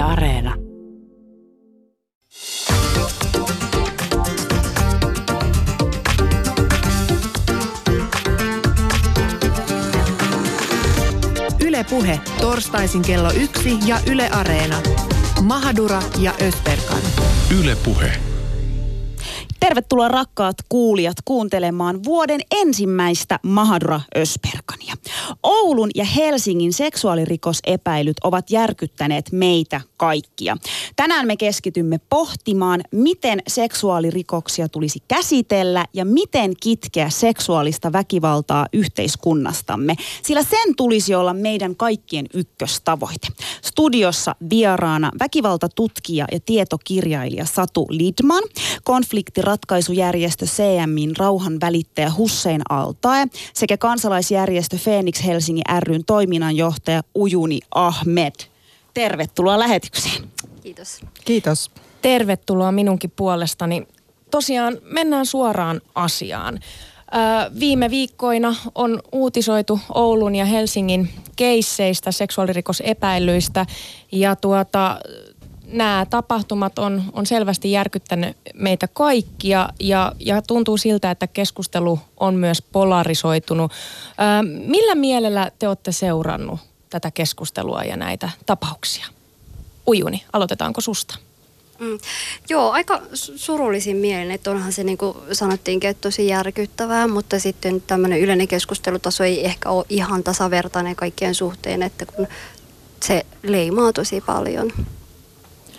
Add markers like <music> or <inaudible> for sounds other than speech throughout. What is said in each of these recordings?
Yle Areena. Yle Puhe, torstaisin kello yksi ja Yle Areena. Mahadura ja Ösberkan. Yle Puhe. Tervetuloa rakkaat kuulijat kuuntelemaan vuoden ensimmäistä Mahadura Ösperkania. Oulun ja Helsingin seksuaalirikosepäilyt ovat järkyttäneet meitä kaikkia. Tänään me keskitymme pohtimaan, miten seksuaalirikoksia tulisi käsitellä ja miten kitkeä seksuaalista väkivaltaa yhteiskunnastamme. Sillä sen tulisi olla meidän kaikkien ykköstavoite. Studiossa vieraana väkivaltatutkija ja tietokirjailija Satu Lidman, konfliktiratkaisujärjestö CMin rauhan välittäjä Hussein Altae sekä kansalaisjärjestö Phoenix Helsingin ryn toiminnanjohtaja Ujuni Ahmed. Tervetuloa lähetykseen. Kiitos. Kiitos. Tervetuloa minunkin puolestani. Tosiaan mennään suoraan asiaan. Viime viikkoina on uutisoitu Oulun ja Helsingin keisseistä, seksuaalirikosepäilyistä ja tuota, nämä tapahtumat on, on selvästi järkyttänyt meitä kaikkia ja, ja tuntuu siltä, että keskustelu on myös polarisoitunut. Ö, millä mielellä te olette seurannut tätä keskustelua ja näitä tapauksia? Ujuni, aloitetaanko susta? Mm. Joo, aika surullisin mielin, että onhan se niin kuin sanottiinkin, että tosi järkyttävää, mutta sitten tämmöinen yleinen keskustelutaso ei ehkä ole ihan tasavertainen kaikkien suhteen, että kun se leimaa tosi paljon.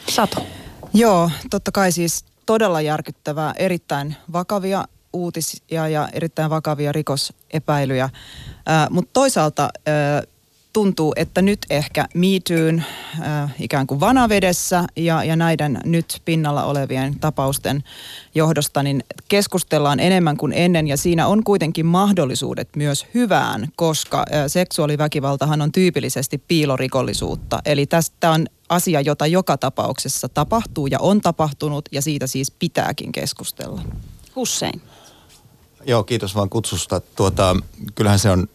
Sato. Joo, totta kai siis todella järkyttävää, erittäin vakavia uutisia ja erittäin vakavia rikosepäilyjä. Äh, Mutta toisaalta äh, tuntuu, että nyt ehkä MeToon äh, ikään kuin vanavedessä ja, ja näiden nyt pinnalla olevien tapausten johdosta niin keskustellaan enemmän kuin ennen ja siinä on kuitenkin mahdollisuudet myös hyvään, koska äh, seksuaaliväkivaltahan on tyypillisesti piilorikollisuutta. Eli tästä on asia, jota joka tapauksessa tapahtuu ja on tapahtunut ja siitä siis pitääkin keskustella. Hussein. Joo, kiitos vaan kutsusta. Tuota, kyllähän se on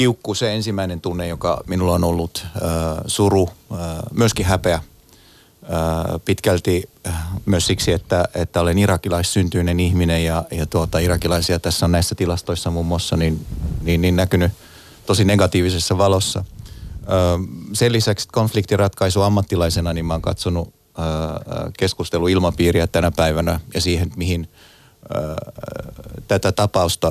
kiukku se ensimmäinen tunne, joka minulla on ollut. Äh, suru, äh, myöskin häpeä. Äh, pitkälti äh, myös siksi, että, että olen irakilaissyntyinen ihminen ja, ja tuota, irakilaisia tässä on näissä tilastoissa muun muassa niin, niin, niin näkynyt tosi negatiivisessa valossa. Sen lisäksi konfliktiratkaisu ammattilaisena, niin mä oon katsonut keskusteluilmapiiriä tänä päivänä ja siihen, mihin tätä tapausta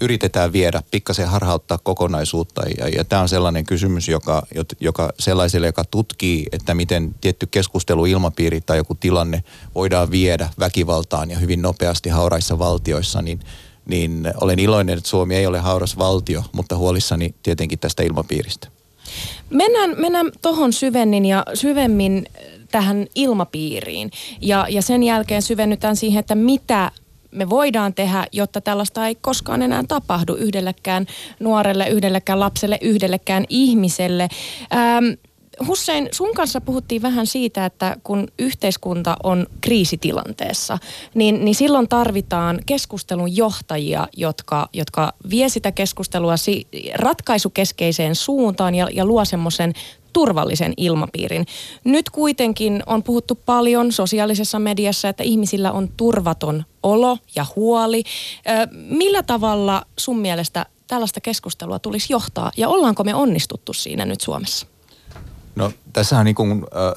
yritetään viedä, pikkasen harhauttaa kokonaisuutta. Ja, ja tämä on sellainen kysymys, joka, joka sellaiselle, joka tutkii, että miten tietty keskusteluilmapiiri tai joku tilanne voidaan viedä väkivaltaan ja hyvin nopeasti hauraissa valtioissa, niin, niin olen iloinen, että Suomi ei ole hauras valtio, mutta huolissani tietenkin tästä ilmapiiristä. Mennään, mennään tuohon syvennin ja syvemmin tähän ilmapiiriin ja, ja sen jälkeen syvennytään siihen, että mitä me voidaan tehdä, jotta tällaista ei koskaan enää tapahdu yhdellekään nuorelle, yhdellekään lapselle, yhdellekään ihmiselle. Ähm, Hussein, sun kanssa puhuttiin vähän siitä, että kun yhteiskunta on kriisitilanteessa, niin, niin silloin tarvitaan keskustelun johtajia, jotka, jotka vie sitä keskustelua si- ratkaisukeskeiseen suuntaan ja, ja luo semmoisen turvallisen ilmapiirin. Nyt kuitenkin on puhuttu paljon sosiaalisessa mediassa, että ihmisillä on turvaton olo ja huoli. Millä tavalla sun mielestä tällaista keskustelua tulisi johtaa ja ollaanko me onnistuttu siinä nyt Suomessa? No tässä on niin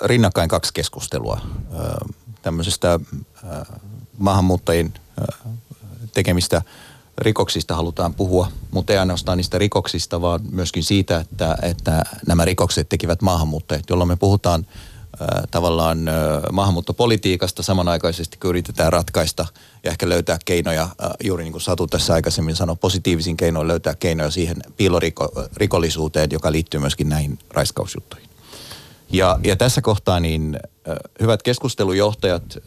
rinnakkain kaksi keskustelua tämmöisestä maahanmuuttajien tekemistä rikoksista halutaan puhua, mutta ei ainoastaan niistä rikoksista, vaan myöskin siitä, että, että nämä rikokset tekivät maahanmuuttajat, jolloin me puhutaan tavallaan maahanmuuttopolitiikasta samanaikaisesti, kun yritetään ratkaista ja ehkä löytää keinoja, juuri niin kuin Satu tässä aikaisemmin sanoi, positiivisin keinoin löytää keinoja siihen piilorikollisuuteen, joka liittyy myöskin näihin raiskausjuttuihin. Ja, ja tässä kohtaa niin hyvät keskustelujohtajat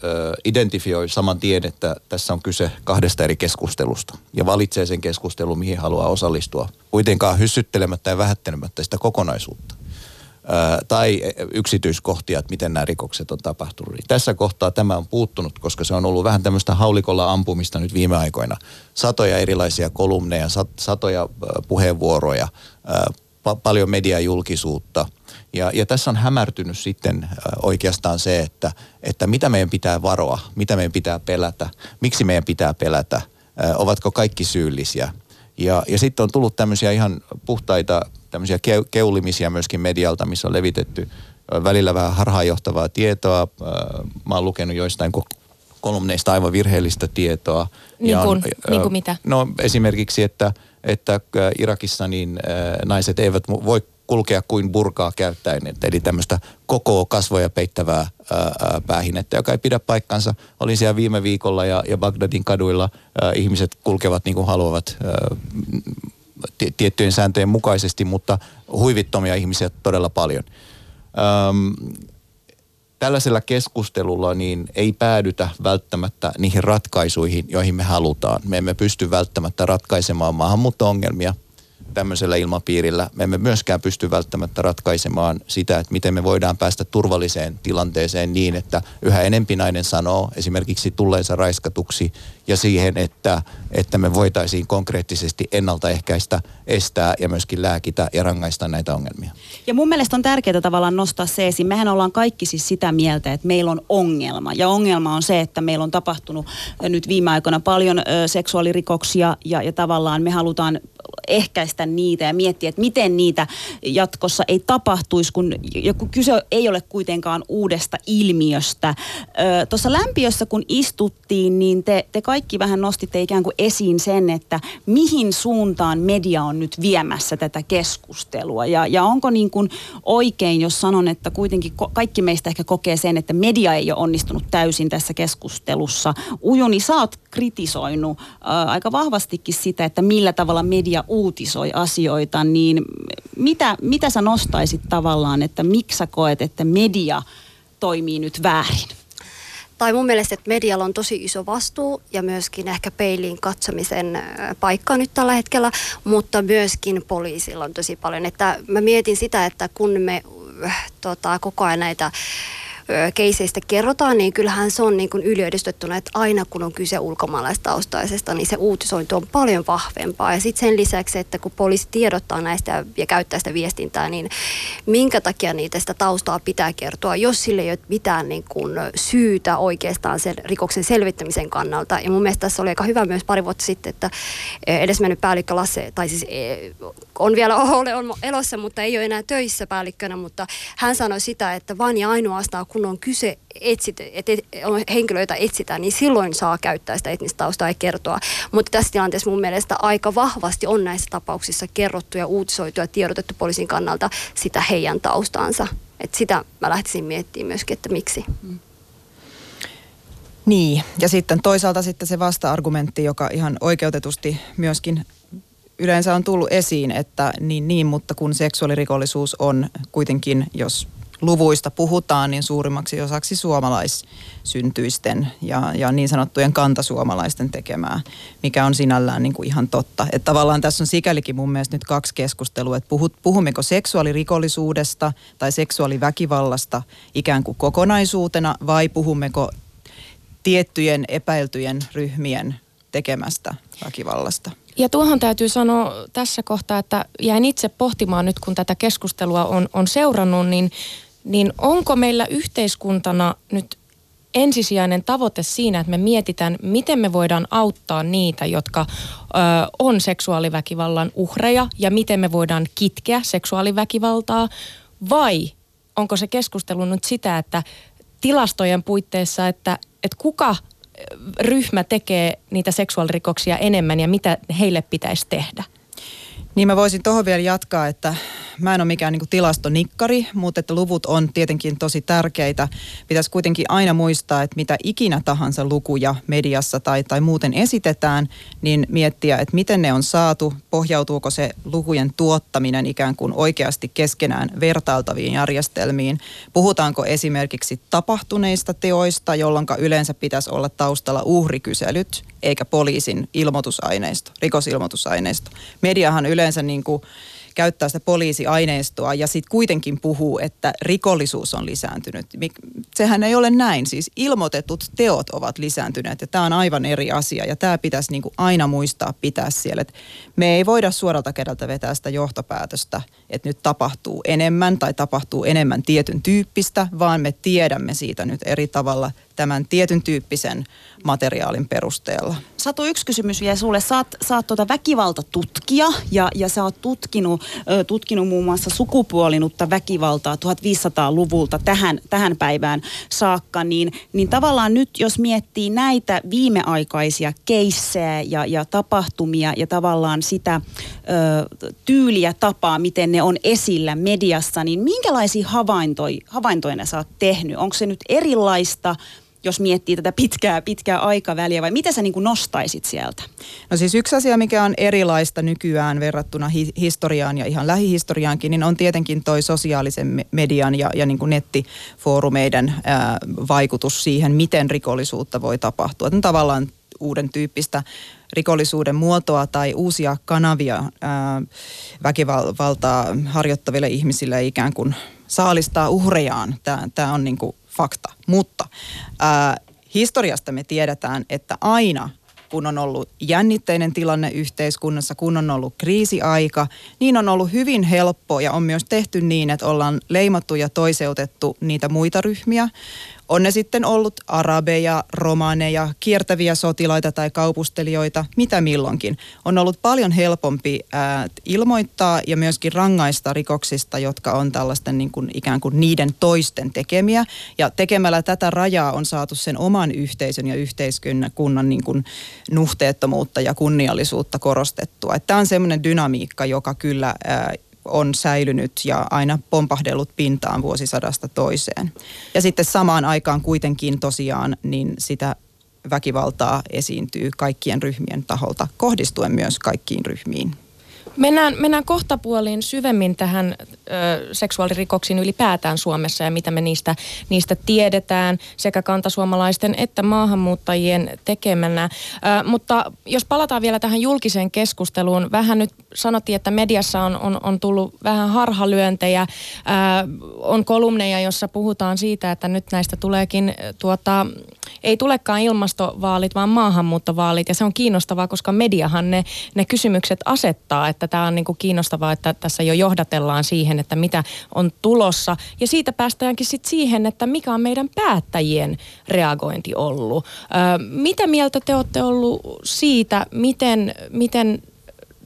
identifioi saman tien, että tässä on kyse kahdesta eri keskustelusta ja valitsee sen keskustelun, mihin haluaa osallistua. Kuitenkaan hyssyttelemättä ja vähättelemättä sitä kokonaisuutta tai yksityiskohtia, että miten nämä rikokset on tapahtunut. Tässä kohtaa tämä on puuttunut, koska se on ollut vähän tämmöistä haulikolla ampumista nyt viime aikoina. Satoja erilaisia kolumneja, sat, satoja puheenvuoroja, pa- paljon mediajulkisuutta. Ja, ja tässä on hämärtynyt sitten oikeastaan se, että, että mitä meidän pitää varoa, mitä meidän pitää pelätä, miksi meidän pitää pelätä, ovatko kaikki syyllisiä. Ja, ja sitten on tullut tämmöisiä ihan puhtaita tämmöisiä keulimisia myöskin medialta, missä on levitetty välillä vähän harhaanjohtavaa tietoa. Mä oon lukenut joistain kolumneista aivan virheellistä tietoa. Niin kuin, ja, niin kuin mitä? No esimerkiksi, että, että Irakissa niin naiset eivät voi kulkea kuin burkaa käyttäen, eli tämmöistä koko kasvoja peittävää ää, päähinettä, joka ei pidä paikkansa. Olin siellä viime viikolla ja, ja Bagdadin kaduilla ää, ihmiset kulkevat niin kuin haluavat ää, tiettyjen sääntöjen mukaisesti, mutta huivittomia ihmisiä todella paljon. Öm, tällaisella keskustelulla niin ei päädytä välttämättä niihin ratkaisuihin, joihin me halutaan. Me emme pysty välttämättä ratkaisemaan maahanmuutto-ongelmia tämmöisellä ilmapiirillä. Me emme myöskään pysty välttämättä ratkaisemaan sitä, että miten me voidaan päästä turvalliseen tilanteeseen niin, että yhä enempi nainen sanoo esimerkiksi tulleensa raiskatuksi ja siihen, että, että me voitaisiin konkreettisesti ennaltaehkäistä, estää ja myöskin lääkitä ja rangaista näitä ongelmia. Ja mun mielestä on tärkeää tavallaan nostaa se esiin. Mehän ollaan kaikki siis sitä mieltä, että meillä on ongelma. Ja ongelma on se, että meillä on tapahtunut nyt viime aikoina paljon ö, seksuaalirikoksia ja, ja tavallaan me halutaan ehkäistä niitä ja miettiä, että miten niitä jatkossa ei tapahtuisi, kun joku kyse ei ole kuitenkaan uudesta ilmiöstä. Tuossa lämpiössä kun istuttiin, niin te, te kaikki vähän nostitte ikään kuin esiin sen, että mihin suuntaan media on nyt viemässä tätä keskustelua. Ja, ja onko niin kuin oikein, jos sanon, että kuitenkin kaikki meistä ehkä kokee sen, että media ei ole onnistunut täysin tässä keskustelussa. Ujuni, sä oot kritisoinut ää, aika vahvastikin sitä, että millä tavalla media uutisoi asioita, niin mitä, mitä sä nostaisit tavallaan, että miksi sä koet, että media toimii nyt väärin? tai mun mielestä, että medialla on tosi iso vastuu ja myöskin ehkä peiliin katsomisen paikka nyt tällä hetkellä, mutta myöskin poliisilla on tosi paljon. Että mä mietin sitä, että kun me äh, tota, koko ajan näitä keiseistä kerrotaan, niin kyllähän se on niin kuin yliedistettuna, että aina kun on kyse ulkomaalaistaustaisesta, niin se uutisointi on paljon vahvempaa. Ja sitten sen lisäksi, että kun poliisi tiedottaa näistä ja käyttää sitä viestintää, niin minkä takia niitä sitä taustaa pitää kertoa, jos sille ei ole mitään niin kuin syytä oikeastaan sen rikoksen selvittämisen kannalta. Ja mun mielestä tässä oli aika hyvä myös pari vuotta sitten, että edesmennyt päällikkö Lasse, tai siis on vielä <laughs> ole, on elossa, mutta ei ole enää töissä päällikkönä, mutta hän sanoi sitä, että vain ja ainoastaan kun on kyse etsit, että on henkilöitä etsitään, niin silloin saa käyttää sitä etnistä taustaa ja kertoa. Mutta tässä tilanteessa mun mielestä aika vahvasti on näissä tapauksissa kerrottu ja uutisoitu ja tiedotettu poliisin kannalta sitä heidän taustaansa. Et sitä mä lähtisin miettimään myöskin, että miksi. Mm. Niin, ja sitten toisaalta sitten se vasta-argumentti, joka ihan oikeutetusti myöskin yleensä on tullut esiin, että niin, niin, mutta kun seksuaalirikollisuus on kuitenkin, jos luvuista puhutaan, niin suurimmaksi osaksi suomalaissyntyisten ja, ja niin sanottujen kantasuomalaisten tekemää, mikä on sinällään niin kuin ihan totta. Että tavallaan tässä on sikälikin mun mielestä nyt kaksi keskustelua, että puhut, puhummeko seksuaalirikollisuudesta tai seksuaaliväkivallasta ikään kuin kokonaisuutena vai puhummeko tiettyjen epäiltyjen ryhmien tekemästä väkivallasta. Ja tuohon täytyy sanoa tässä kohtaa, että jäin itse pohtimaan nyt, kun tätä keskustelua on, on seurannut, niin niin onko meillä yhteiskuntana nyt ensisijainen tavoite siinä, että me mietitään, miten me voidaan auttaa niitä, jotka ö, on seksuaaliväkivallan uhreja ja miten me voidaan kitkeä seksuaaliväkivaltaa, vai onko se keskustelu nyt sitä, että tilastojen puitteissa, että, että kuka ryhmä tekee niitä seksuaalirikoksia enemmän ja mitä heille pitäisi tehdä? Niin mä voisin tuohon vielä jatkaa, että mä en ole mikään niin tilastonikkari, mutta että luvut on tietenkin tosi tärkeitä. Pitäisi kuitenkin aina muistaa, että mitä ikinä tahansa lukuja mediassa tai, tai muuten esitetään, niin miettiä, että miten ne on saatu, pohjautuuko se lukujen tuottaminen ikään kuin oikeasti keskenään vertailtaviin järjestelmiin. Puhutaanko esimerkiksi tapahtuneista teoista, jolloin yleensä pitäisi olla taustalla uhrikyselyt, eikä poliisin ilmoitusaineisto, rikosilmoitusaineisto. Mediahan yleensä niin kuin käyttää sitä poliisiaineistoa ja sitten kuitenkin puhuu, että rikollisuus on lisääntynyt. Sehän ei ole näin. Siis ilmoitetut teot ovat lisääntyneet ja tämä on aivan eri asia ja tämä pitäisi niinku aina muistaa pitää siellä. Et me ei voida suoralta kädeltä vetää sitä johtopäätöstä, että nyt tapahtuu enemmän tai tapahtuu enemmän tietyn tyyppistä, vaan me tiedämme siitä nyt eri tavalla tämän tietyn tyyppisen materiaalin perusteella. Satu, yksi kysymys vielä sulle. Sä oot tuota väkivaltatutkija ja, ja sä oot tutkinut, tutkinut muun muassa sukupuolinutta väkivaltaa 1500-luvulta tähän, tähän päivään saakka. Niin, niin tavallaan nyt, jos miettii näitä viimeaikaisia keissejä ja, ja tapahtumia ja tavallaan sitä ö, tyyliä, tapaa, miten ne on esillä mediassa, niin minkälaisia havaintoja, havaintoja sä oot tehnyt? Onko se nyt erilaista? Jos miettii tätä pitkää, pitkää aikaväliä, vai mitä sä niin kuin nostaisit sieltä? No siis yksi asia, mikä on erilaista nykyään verrattuna hi- historiaan ja ihan lähihistoriaankin, niin on tietenkin toi sosiaalisen median ja, ja niin kuin nettifoorumeiden ää, vaikutus siihen, miten rikollisuutta voi tapahtua. Että tavallaan uuden tyyppistä rikollisuuden muotoa tai uusia kanavia ää, väkivaltaa harjoittaville ihmisille ikään kuin saalistaa uhrejaan. Tämä on niin kuin fakta. Mutta ää, historiasta me tiedetään, että aina kun on ollut jännitteinen tilanne yhteiskunnassa, kun on ollut kriisiaika, niin on ollut hyvin helppo ja on myös tehty niin, että ollaan leimattu ja toiseutettu niitä muita ryhmiä. On ne sitten ollut arabeja, romaneja, kiertäviä sotilaita tai kaupustelijoita, mitä milloinkin. On ollut paljon helpompi ää, ilmoittaa ja myöskin rangaista rikoksista, jotka on tällaisten niin kuin, ikään kuin niiden toisten tekemiä. Ja tekemällä tätä rajaa on saatu sen oman yhteisön ja yhteiskunnan niin kuin, nuhteettomuutta ja kunniallisuutta korostettua. Tämä on semmoinen dynamiikka, joka kyllä ää, on säilynyt ja aina pompahdellut pintaan vuosisadasta toiseen. Ja sitten samaan aikaan kuitenkin tosiaan niin sitä väkivaltaa esiintyy kaikkien ryhmien taholta, kohdistuen myös kaikkiin ryhmiin. Mennään, mennään kohtapuoliin syvemmin tähän ö, seksuaalirikoksiin ylipäätään Suomessa ja mitä me niistä, niistä tiedetään sekä kantasuomalaisten että maahanmuuttajien tekemänä. Ö, mutta jos palataan vielä tähän julkiseen keskusteluun, vähän nyt sanottiin, että mediassa on, on, on tullut vähän harhalyöntejä. Ö, on kolumneja, jossa puhutaan siitä, että nyt näistä tuleekin tuota, ei tulekaan ilmastovaalit, vaan maahanmuuttovaalit. Ja se on kiinnostavaa, koska mediahan ne, ne kysymykset asettaa, että tämä on niin kuin kiinnostavaa, että tässä jo johdatellaan siihen, että mitä on tulossa. Ja siitä päästäänkin sitten siihen, että mikä on meidän päättäjien reagointi ollut. Ö, mitä mieltä te olette ollut siitä, miten, miten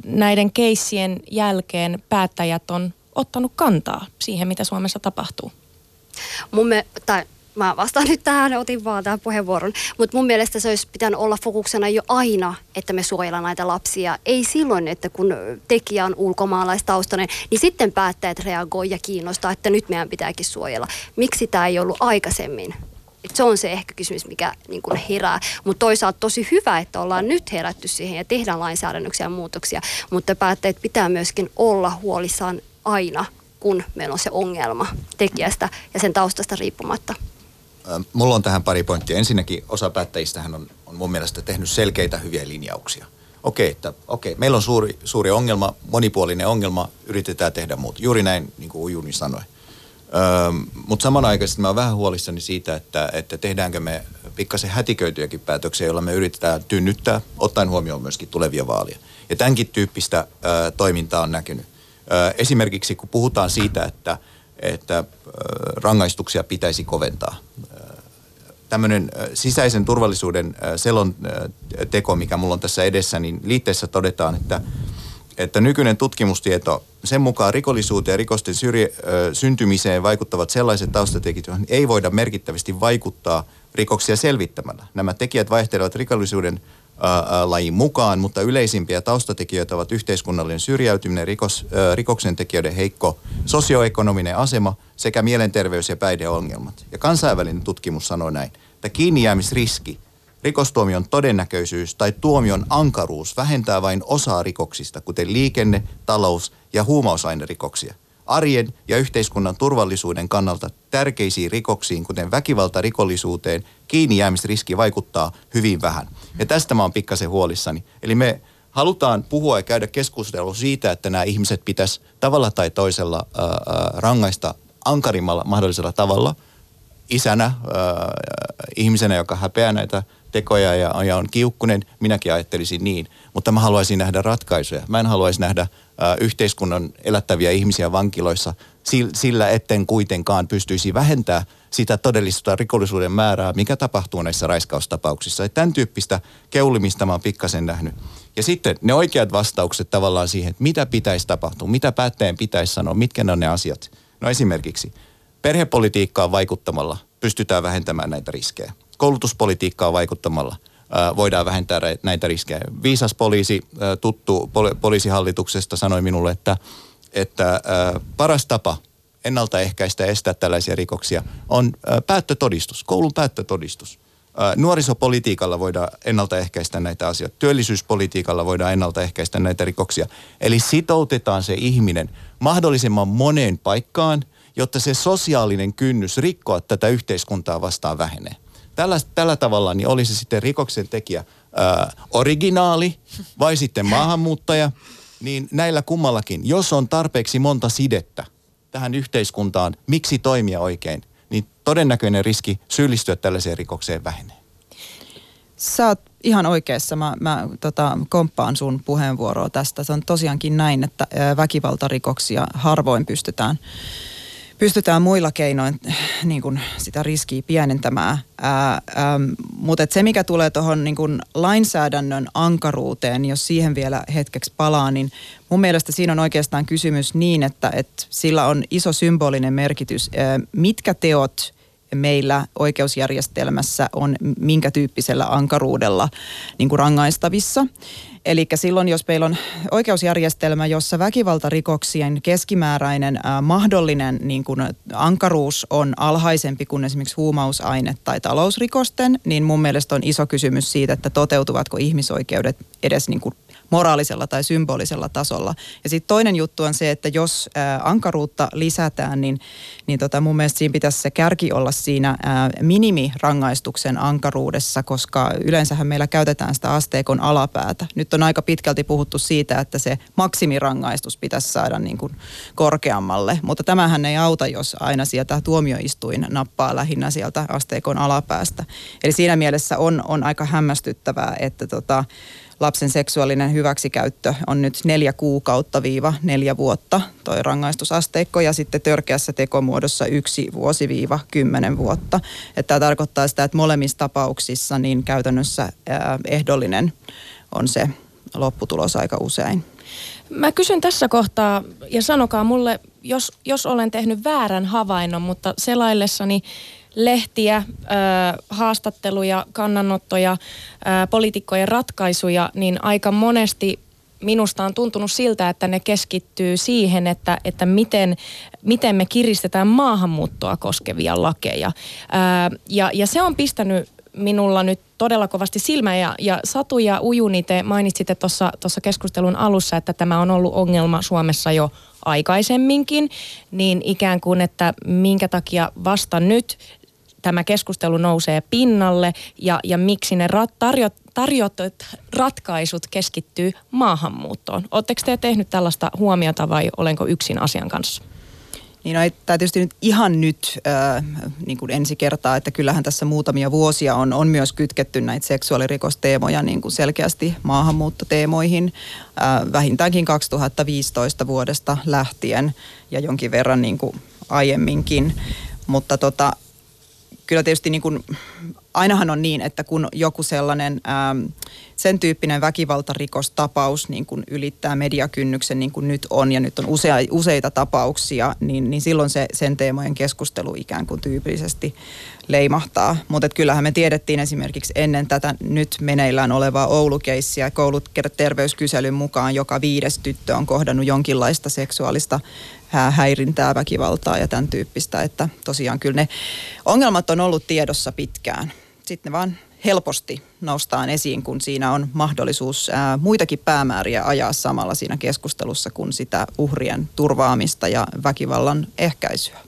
näiden keissien jälkeen päättäjät on ottanut kantaa siihen, mitä Suomessa tapahtuu? Mun me, tai mä vastaan nyt tähän, otin vaan tämän puheenvuoron. Mutta mun mielestä se olisi pitänyt olla fokuksena jo aina, että me suojellaan näitä lapsia. Ei silloin, että kun tekijä on ulkomaalaistaustainen, niin sitten päättäjät reagoi ja kiinnostaa, että nyt meidän pitääkin suojella. Miksi tämä ei ollut aikaisemmin? Et se on se ehkä kysymys, mikä niin kuin herää. Mutta toisaalta tosi hyvä, että ollaan nyt herätty siihen ja tehdään lainsäädännöksiä ja muutoksia. Mutta päättäjät pitää myöskin olla huolissaan aina, kun meillä on se ongelma tekijästä ja sen taustasta riippumatta. Mulla on tähän pari pointtia. Ensinnäkin osa päättäjistähän on, on mun mielestä tehnyt selkeitä hyviä linjauksia. Okei, että okei, meillä on suuri, suuri ongelma, monipuolinen ongelma, yritetään tehdä muuta. Juuri näin, niin kuin Ujuni sanoi. Öö, Mutta samanaikaisesti mä oon vähän huolissani siitä, että, että tehdäänkö me pikkasen hätiköityjäkin päätöksiä, joilla me yritetään tynnyttää, ottaen huomioon myöskin tulevia vaaleja. Ja tämänkin tyyppistä ö, toimintaa on näkynyt. Ö, esimerkiksi kun puhutaan siitä, että, että ö, rangaistuksia pitäisi koventaa tämmöinen sisäisen turvallisuuden selonteko, mikä mulla on tässä edessä, niin liitteessä todetaan, että, että nykyinen tutkimustieto, sen mukaan rikollisuuteen ja rikosten syrje, syntymiseen vaikuttavat sellaiset taustatekijät, joihin ei voida merkittävästi vaikuttaa rikoksia selvittämällä. Nämä tekijät vaihtelevat rikollisuuden lajin mukaan, mutta yleisimpiä taustatekijöitä ovat yhteiskunnallinen syrjäytyminen, rikos, rikoksen tekijöiden heikko sosioekonominen asema sekä mielenterveys- ja päihdeongelmat. Ja kansainvälinen tutkimus sanoo näin, että kiinnijäämisriski, rikostuomion todennäköisyys tai tuomion ankaruus vähentää vain osaa rikoksista, kuten liikenne, talous ja huumausainerikoksia – arjen ja yhteiskunnan turvallisuuden kannalta tärkeisiin rikoksiin, kuten väkivaltarikollisuuteen, kiinni jäämisriski vaikuttaa hyvin vähän. Ja tästä mä oon pikkasen huolissani. Eli me halutaan puhua ja käydä keskustelua siitä, että nämä ihmiset pitäisi tavalla tai toisella ää, rangaista ankarimmalla mahdollisella tavalla isänä, ää, ihmisenä, joka häpeää näitä tekoja ja, ja on kiukkunen, minäkin ajattelisin niin. Mutta mä haluaisin nähdä ratkaisuja. Mä en haluaisi nähdä yhteiskunnan elättäviä ihmisiä vankiloissa sillä, etten kuitenkaan pystyisi vähentämään sitä todellista rikollisuuden määrää, mikä tapahtuu näissä raiskaustapauksissa. Että tämän tyyppistä keulimista mä oon pikkasen nähnyt. Ja sitten ne oikeat vastaukset tavallaan siihen, että mitä pitäisi tapahtua, mitä päättäjän pitäisi sanoa, mitkä ne on ne asiat. No esimerkiksi perhepolitiikkaan vaikuttamalla pystytään vähentämään näitä riskejä. Koulutuspolitiikkaan vaikuttamalla voidaan vähentää näitä riskejä. Viisas poliisi, tuttu poliisihallituksesta sanoi minulle, että, että paras tapa ennaltaehkäistä ja estää tällaisia rikoksia on päättötodistus, koulun päättötodistus. Nuorisopolitiikalla voidaan ennaltaehkäistä näitä asioita. Työllisyyspolitiikalla voidaan ennaltaehkäistä näitä rikoksia. Eli sitoutetaan se ihminen mahdollisimman moneen paikkaan, jotta se sosiaalinen kynnys rikkoa tätä yhteiskuntaa vastaan vähenee. Tällä, tällä tavalla niin olisi sitten rikoksen tekijä ää, originaali vai sitten maahanmuuttaja, niin näillä kummallakin, jos on tarpeeksi monta sidettä tähän yhteiskuntaan, miksi toimia oikein, niin todennäköinen riski syyllistyä tällaiseen rikokseen vähenee. Sä oot ihan oikeassa. Mä, mä tota, komppaan sun puheenvuoroa tästä. Se on tosiaankin näin, että väkivaltarikoksia harvoin pystytään pystytään muilla keinoin niin kuin sitä riskiä pienentämään. Ää, ää, mutta se, mikä tulee tuohon niin lainsäädännön ankaruuteen, jos siihen vielä hetkeksi palaa, niin mun mielestä siinä on oikeastaan kysymys niin, että, että sillä on iso symbolinen merkitys, ää, mitkä teot meillä oikeusjärjestelmässä on minkä tyyppisellä ankaruudella niin kuin rangaistavissa. Eli silloin, jos meillä on oikeusjärjestelmä, jossa väkivaltarikoksien keskimääräinen äh, mahdollinen niin kuin ankaruus on alhaisempi kuin esimerkiksi huumausaine- tai talousrikosten, niin mun mielestä on iso kysymys siitä, että toteutuvatko ihmisoikeudet edes niin kuin moraalisella tai symbolisella tasolla. Ja sitten toinen juttu on se, että jos ää, ankaruutta lisätään, niin, niin tota mun mielestä siinä pitäisi se kärki olla siinä ää, minimirangaistuksen ankaruudessa, koska yleensähän meillä käytetään sitä asteikon alapäätä. Nyt on aika pitkälti puhuttu siitä, että se maksimirangaistus pitäisi saada niin kuin korkeammalle, mutta tämähän ei auta, jos aina sieltä tuomioistuin nappaa lähinnä sieltä asteikon alapäästä. Eli siinä mielessä on, on aika hämmästyttävää, että tota, lapsen seksuaalinen hyväksikäyttö on nyt neljä kuukautta viiva neljä vuotta toi rangaistusasteikko ja sitten törkeässä tekomuodossa yksi vuosi viiva kymmenen vuotta. Että tämä tarkoittaa sitä, että molemmissa tapauksissa niin käytännössä ehdollinen on se lopputulos aika usein. Mä kysyn tässä kohtaa ja sanokaa mulle, jos, jos olen tehnyt väärän havainnon, mutta selaillessani lehtiä, haastatteluja, kannanottoja, poliitikkojen ratkaisuja, niin aika monesti minusta on tuntunut siltä, että ne keskittyy siihen, että, että miten, miten me kiristetään maahanmuuttoa koskevia lakeja. Ää, ja, ja se on pistänyt minulla nyt todella kovasti silmä ja, ja Satu ja Ujuni, te mainitsitte tuossa keskustelun alussa, että tämä on ollut ongelma Suomessa jo aikaisemminkin, niin ikään kuin, että minkä takia vasta nyt tämä keskustelu nousee pinnalle ja, ja miksi ne rat, tarjot, tarjotut ratkaisut keskittyy maahanmuuttoon. Oletteko te tehnyt tällaista huomiota vai olenko yksin asian kanssa? Niin no, tämä tietysti nyt ihan nyt äh, niin kuin ensi kertaa, että kyllähän tässä muutamia vuosia on, on myös kytketty näitä seksuaalirikosteemoja niin kuin selkeästi maahanmuuttoteemoihin äh, vähintäänkin 2015 vuodesta lähtien ja jonkin verran niin kuin aiemminkin. Mutta tota, kyllä tietysti niin kuin, ainahan on niin, että kun joku sellainen ähm, sen tyyppinen väkivaltarikostapaus niin kuin ylittää mediakynnyksen niin kuin nyt on ja nyt on usea, useita tapauksia, niin, niin silloin se sen teemojen keskustelu ikään kuin tyypillisesti leimahtaa. Mutta kyllähän me tiedettiin esimerkiksi ennen tätä nyt meneillään olevaa Oulu-keissiä koulut terveyskyselyn mukaan joka viides tyttö on kohdannut jonkinlaista seksuaalista häirintää, väkivaltaa ja tämän tyyppistä, että tosiaan kyllä ne ongelmat on ollut tiedossa pitkään. Sitten ne vaan helposti noustaan esiin, kun siinä on mahdollisuus ää, muitakin päämääriä ajaa samalla siinä keskustelussa kuin sitä uhrien turvaamista ja väkivallan ehkäisyä.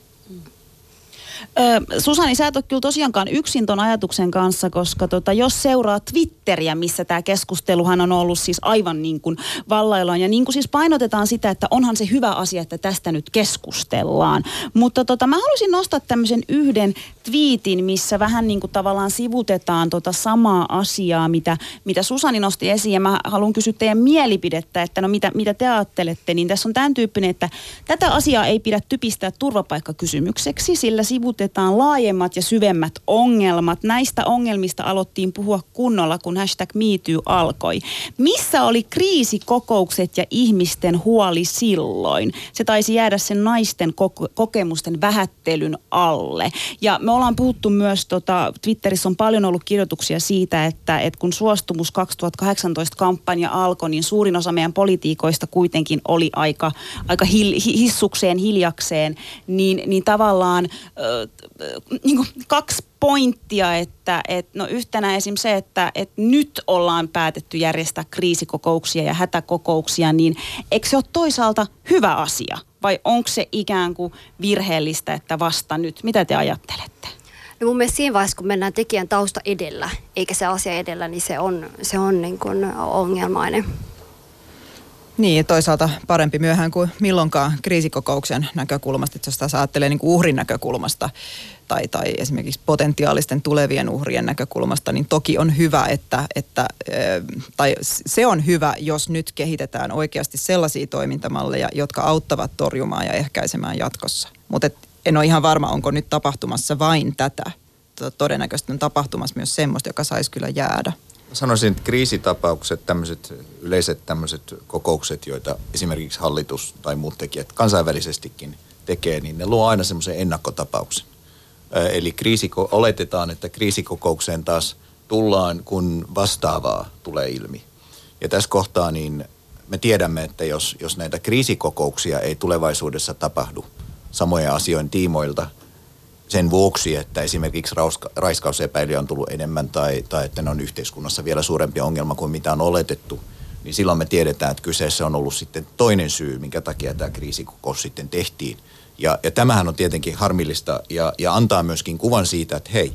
Ö, Susani, sä et ole kyllä tosiaankaan yksin ton ajatuksen kanssa, koska tota, jos seuraa Twitteriä, missä tämä keskusteluhan on ollut siis aivan niin kuin vallaillaan. Ja niin kuin siis painotetaan sitä, että onhan se hyvä asia, että tästä nyt keskustellaan. Mutta tota, mä haluaisin nostaa tämmöisen yhden twiitin, missä vähän niin kuin tavallaan sivutetaan tota samaa asiaa, mitä, mitä Susani nosti esiin. Ja mä haluan kysyä teidän mielipidettä, että no mitä, mitä te ajattelette. Niin tässä on tämän tyyppinen, että tätä asiaa ei pidä typistää turvapaikkakysymykseksi, sillä sivutetaan laajemmat ja syvemmät ongelmat. Näistä ongelmista aloittiin puhua kunnolla, kun hashtag MeToo alkoi. Missä oli kriisikokoukset ja ihmisten huoli silloin? Se taisi jäädä sen naisten kokemusten vähättelyn alle. Ja me ollaan puhuttu myös, tota, Twitterissä on paljon ollut kirjoituksia siitä, että, että kun suostumus 2018 kampanja alkoi, niin suurin osa meidän politiikoista kuitenkin oli aika, aika hil, hissukseen, hiljakseen, niin, niin tavallaan äh, niin kuin kaksi pointtia, että et, no yhtenä esim. se, että et nyt ollaan päätetty järjestää kriisikokouksia ja hätäkokouksia, niin eikö se ole toisaalta hyvä asia? Vai onko se ikään kuin virheellistä, että vasta nyt? Mitä te ajattelette? No mun mielestä siinä vaiheessa, kun mennään tekijän tausta edellä, eikä se asia edellä, niin se on, se on niin kuin ongelmainen. Niin, toisaalta parempi myöhään kuin milloinkaan kriisikokouksen näkökulmasta, että jos taas ajattelee niin kuin uhrin näkökulmasta tai, tai esimerkiksi potentiaalisten tulevien uhrien näkökulmasta, niin toki on hyvä, että, että tai se on hyvä, jos nyt kehitetään oikeasti sellaisia toimintamalleja, jotka auttavat torjumaan ja ehkäisemään jatkossa. Mutta en ole ihan varma, onko nyt tapahtumassa vain tätä. Todennäköisesti on tapahtumassa myös semmoista, joka saisi kyllä jäädä. Sanoisin, että kriisitapaukset, tämmöiset yleiset tämmöiset kokoukset, joita esimerkiksi hallitus tai muut tekijät kansainvälisestikin tekee, niin ne luo aina semmoisen ennakkotapauksen. Eli kriisiko, oletetaan, että kriisikokoukseen taas tullaan, kun vastaavaa tulee ilmi. Ja tässä kohtaa niin me tiedämme, että jos, jos näitä kriisikokouksia ei tulevaisuudessa tapahdu samojen asioiden tiimoilta – sen vuoksi, että esimerkiksi raiskausepäilyjä on tullut enemmän tai, tai että ne on yhteiskunnassa vielä suurempi ongelma kuin mitä on oletettu, niin silloin me tiedetään, että kyseessä on ollut sitten toinen syy, minkä takia tämä kriisikokous sitten tehtiin. Ja, ja tämähän on tietenkin harmillista ja, ja antaa myöskin kuvan siitä, että hei,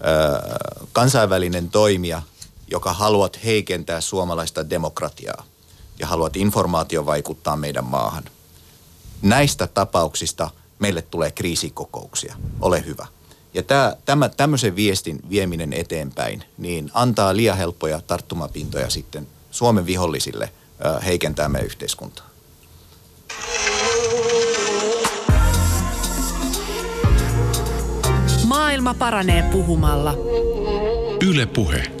ää, kansainvälinen toimija, joka haluat heikentää suomalaista demokratiaa ja haluat informaatio vaikuttaa meidän maahan. Näistä tapauksista – meille tulee kriisikokouksia. Ole hyvä. Ja tämä, tämä, tämmöisen viestin vieminen eteenpäin, niin antaa liian helppoja tarttumapintoja sitten Suomen vihollisille heikentää meidän yhteiskuntaa. Maailma paranee puhumalla. Yle Puhe.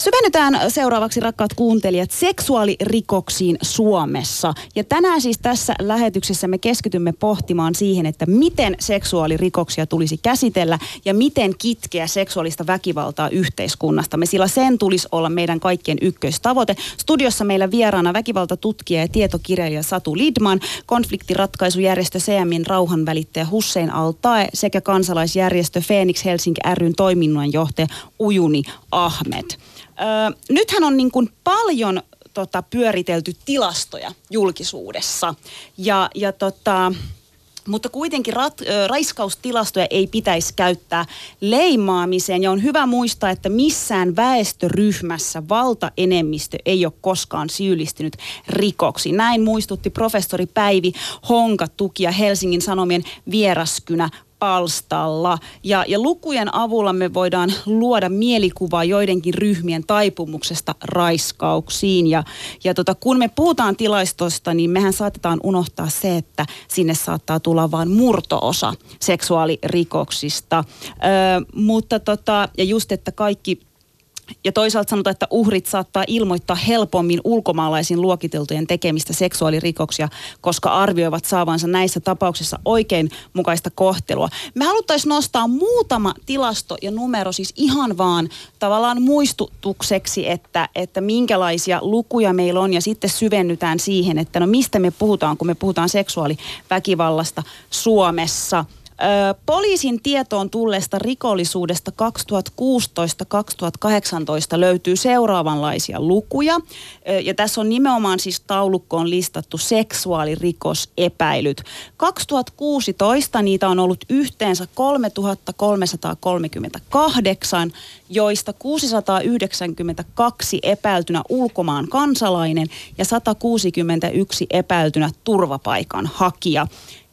Syvennytään seuraavaksi, rakkaat kuuntelijat, seksuaalirikoksiin Suomessa. Ja tänään siis tässä lähetyksessä me keskitymme pohtimaan siihen, että miten seksuaalirikoksia tulisi käsitellä ja miten kitkeä seksuaalista väkivaltaa yhteiskunnastamme, sillä sen tulisi olla meidän kaikkien ykköstavoite. Studiossa meillä vieraana väkivaltatutkija ja tietokirjailija Satu Lidman, konfliktiratkaisujärjestö CMin rauhanvälittäjä Hussein Altae sekä kansalaisjärjestö Phoenix Helsinki ryn toiminnanjohtaja Ujuni Ahmed. Öö, nythän on niin kuin paljon tota, pyöritelty tilastoja julkisuudessa. Ja, ja tota, mutta kuitenkin rat, ö, raiskaustilastoja ei pitäisi käyttää leimaamiseen. Ja on hyvä muistaa, että missään väestöryhmässä valtaenemmistö ei ole koskaan syyllistynyt rikoksiin. Näin muistutti professori Päivi Honka tukia Helsingin Sanomien vieraskynä palstalla. Ja, ja lukujen avulla me voidaan luoda mielikuvaa joidenkin ryhmien taipumuksesta raiskauksiin. Ja, ja tota, kun me puhutaan tilastosta, niin mehän saatetaan unohtaa se, että sinne saattaa tulla vain murtoosa seksuaalirikoksista. Ö, mutta tota, ja just, että kaikki ja toisaalta sanotaan, että uhrit saattaa ilmoittaa helpommin ulkomaalaisiin luokiteltujen tekemistä seksuaalirikoksia, koska arvioivat saavansa näissä tapauksissa oikein mukaista kohtelua. Me haluttaisiin nostaa muutama tilasto ja numero siis ihan vaan tavallaan muistutukseksi, että, että minkälaisia lukuja meillä on ja sitten syvennytään siihen, että no mistä me puhutaan, kun me puhutaan seksuaaliväkivallasta Suomessa – Poliisin tietoon tulleesta rikollisuudesta 2016-2018 löytyy seuraavanlaisia lukuja. Ja tässä on nimenomaan siis taulukkoon listattu seksuaalirikosepäilyt. 2016 niitä on ollut yhteensä 3338, joista 692 epäiltynä ulkomaan kansalainen ja 161 epäiltynä turvapaikan hakija.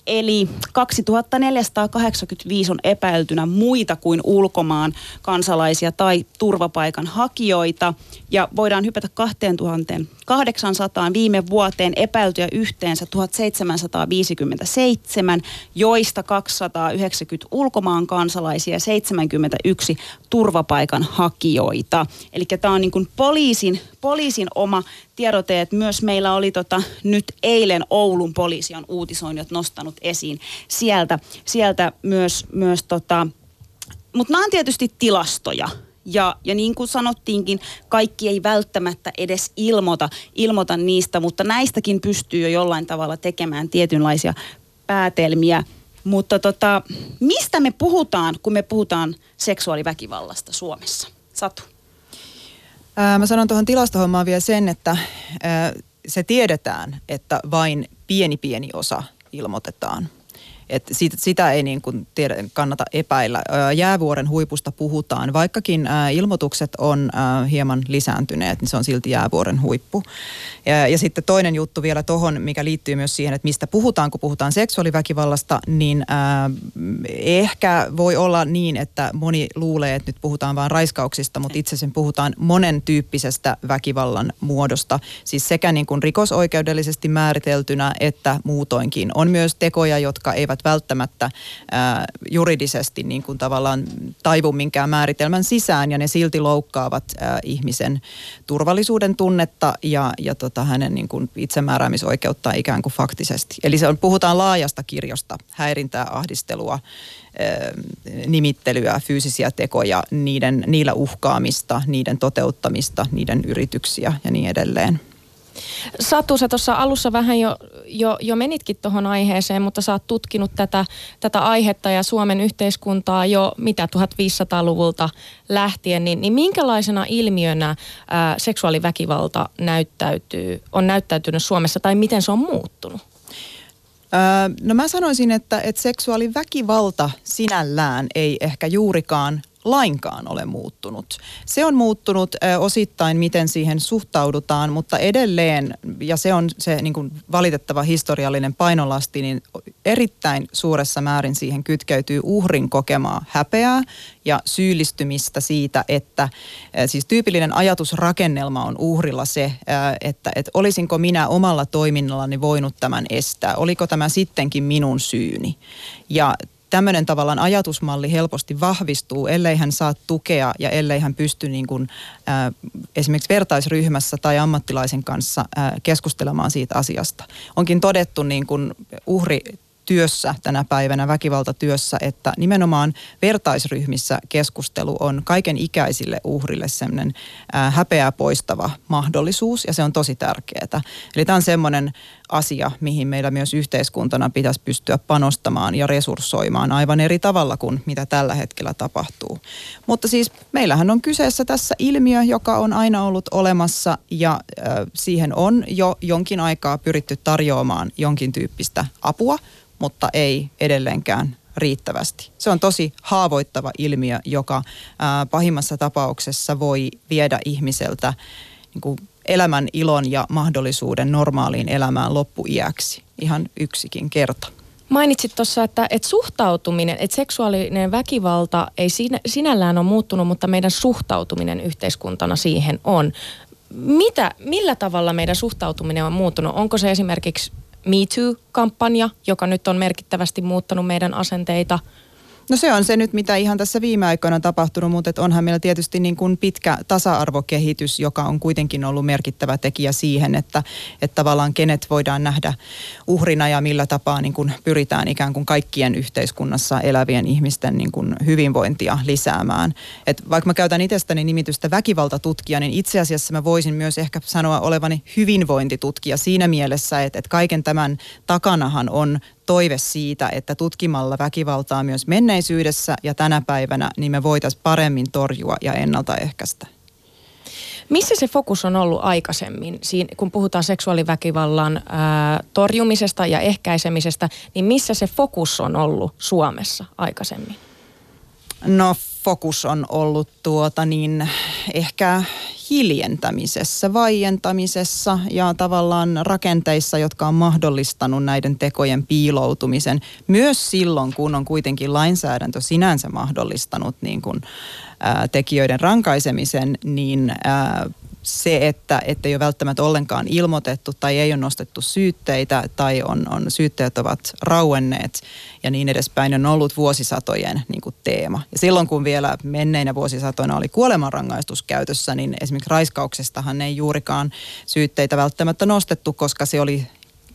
Eli 2485 on epäiltynä muita kuin ulkomaan kansalaisia tai turvapaikan hakijoita. Ja voidaan hypätä 2800 viime vuoteen epäiltyjä yhteensä 1757, joista 290 ulkomaan kansalaisia ja 71 turvapaikan hakijoita. Eli tämä on niin kuin poliisin, poliisin oma tiedote, että myös meillä oli tota, nyt eilen Oulun poliisi on uutisoinnit nostanut esiin sieltä, sieltä myös, myös tota, mutta nämä on tietysti tilastoja. Ja, ja niin kuin sanottiinkin, kaikki ei välttämättä edes ilmoita, ilmoita niistä, mutta näistäkin pystyy jo jollain tavalla tekemään tietynlaisia päätelmiä. Mutta tota, mistä me puhutaan, kun me puhutaan seksuaaliväkivallasta Suomessa? Satu. Ää, mä sanon tuohon tilastohommaan vielä sen, että ää, se tiedetään, että vain pieni pieni osa ilmoitetaan. Et siitä, sitä ei niin kuin tiedä, kannata epäillä. Jäävuoren huipusta puhutaan. Vaikkakin ilmoitukset on hieman lisääntyneet, niin se on silti jäävuoren huippu. Ja, ja sitten toinen juttu vielä tuohon, mikä liittyy myös siihen, että mistä puhutaan, kun puhutaan seksuaaliväkivallasta, niin äh, ehkä voi olla niin, että moni luulee, että nyt puhutaan vain raiskauksista, mutta itse asiassa puhutaan monen tyyppisestä väkivallan muodosta. Siis sekä niin kuin rikosoikeudellisesti määriteltynä että muutoinkin. On myös tekoja, jotka eivät välttämättä äh, juridisesti niin kuin tavallaan taivu minkään määritelmän sisään ja ne silti loukkaavat äh, ihmisen turvallisuuden tunnetta ja, ja tota, hänen niin kuin itsemääräämisoikeuttaan ikään kuin faktisesti. Eli se on, puhutaan laajasta kirjosta, häirintää, ahdistelua, nimittelyä, fyysisiä tekoja, niiden, niillä uhkaamista, niiden toteuttamista, niiden yrityksiä ja niin edelleen. Satu, sä tuossa alussa vähän jo, jo, jo menitkin tuohon aiheeseen, mutta sä oot tutkinut tätä, tätä aihetta ja Suomen yhteiskuntaa jo mitä 1500-luvulta lähtien, niin, niin minkälaisena ilmiönä ää, seksuaaliväkivalta näyttäytyy, on näyttäytynyt Suomessa tai miten se on muuttunut? no mä sanoisin, että, että seksuaaliväkivalta sinällään ei ehkä juurikaan lainkaan ole muuttunut. Se on muuttunut osittain, miten siihen suhtaudutaan, mutta edelleen, ja se on se niin kuin valitettava historiallinen painolasti, niin erittäin suuressa määrin siihen kytkeytyy uhrin kokemaa häpeää ja syyllistymistä siitä, että siis tyypillinen ajatusrakennelma on uhrilla se, että, että olisinko minä omalla toiminnallani voinut tämän estää, oliko tämä sittenkin minun syyni. Ja tämmöinen tavallaan ajatusmalli helposti vahvistuu, ellei hän saa tukea ja ellei hän pysty niin kuin, äh, esimerkiksi vertaisryhmässä tai ammattilaisen kanssa äh, keskustelemaan siitä asiasta. Onkin todettu niin kuin uhri työssä tänä päivänä, väkivaltatyössä, että nimenomaan vertaisryhmissä keskustelu on kaiken ikäisille uhrille semmoinen häpeää poistava mahdollisuus ja se on tosi tärkeää. Eli tämä on semmoinen asia, mihin meillä myös yhteiskuntana pitäisi pystyä panostamaan ja resurssoimaan aivan eri tavalla kuin mitä tällä hetkellä tapahtuu. Mutta siis meillähän on kyseessä tässä ilmiö, joka on aina ollut olemassa ja siihen on jo jonkin aikaa pyritty tarjoamaan jonkin tyyppistä apua, mutta ei edelleenkään riittävästi. Se on tosi haavoittava ilmiö, joka ää, pahimmassa tapauksessa voi viedä ihmiseltä niin kuin elämän ilon ja mahdollisuuden normaaliin elämään loppuiäksi. Ihan yksikin kerta. Mainitsit tuossa, että, että suhtautuminen, että seksuaalinen väkivalta ei sinä, sinällään ole muuttunut, mutta meidän suhtautuminen yhteiskuntana siihen on. Mitä, millä tavalla meidän suhtautuminen on muuttunut? Onko se esimerkiksi Me Too-kampanja, joka nyt on merkittävästi muuttanut meidän asenteita – No se on se nyt, mitä ihan tässä viime aikoina on tapahtunut, mutta onhan meillä tietysti niin kuin pitkä tasa-arvokehitys, joka on kuitenkin ollut merkittävä tekijä siihen, että, että tavallaan kenet voidaan nähdä uhrina ja millä tapaa niin kuin pyritään ikään kuin kaikkien yhteiskunnassa elävien ihmisten niin kuin hyvinvointia lisäämään. Et vaikka mä käytän itsestäni nimitystä väkivaltatutkija, niin itse asiassa mä voisin myös ehkä sanoa olevani hyvinvointitutkija siinä mielessä, että, että kaiken tämän takanahan on toive siitä, että tutkimalla väkivaltaa myös menneisyydessä ja tänä päivänä, niin me voitaisiin paremmin torjua ja ennaltaehkäistä. Missä se fokus on ollut aikaisemmin, siinä, kun puhutaan seksuaaliväkivallan ää, torjumisesta ja ehkäisemisestä, niin missä se fokus on ollut Suomessa aikaisemmin? No fokus on ollut tuota niin ehkä hiljentämisessä, vaientamisessa ja tavallaan rakenteissa, jotka on mahdollistanut näiden tekojen piiloutumisen. Myös silloin, kun on kuitenkin lainsäädäntö sinänsä mahdollistanut niin kuin, ää, tekijöiden rankaisemisen, niin ää, se, että ei ole välttämättä ollenkaan ilmoitettu tai ei ole nostettu syytteitä tai on, on syytteet ovat rauenneet ja niin edespäin on ollut vuosisatojen niin kuin teema. Ja silloin kun vielä menneinä vuosisatoina oli kuolemanrangaistus käytössä, niin esimerkiksi raiskauksestahan ei juurikaan syytteitä välttämättä nostettu, koska se oli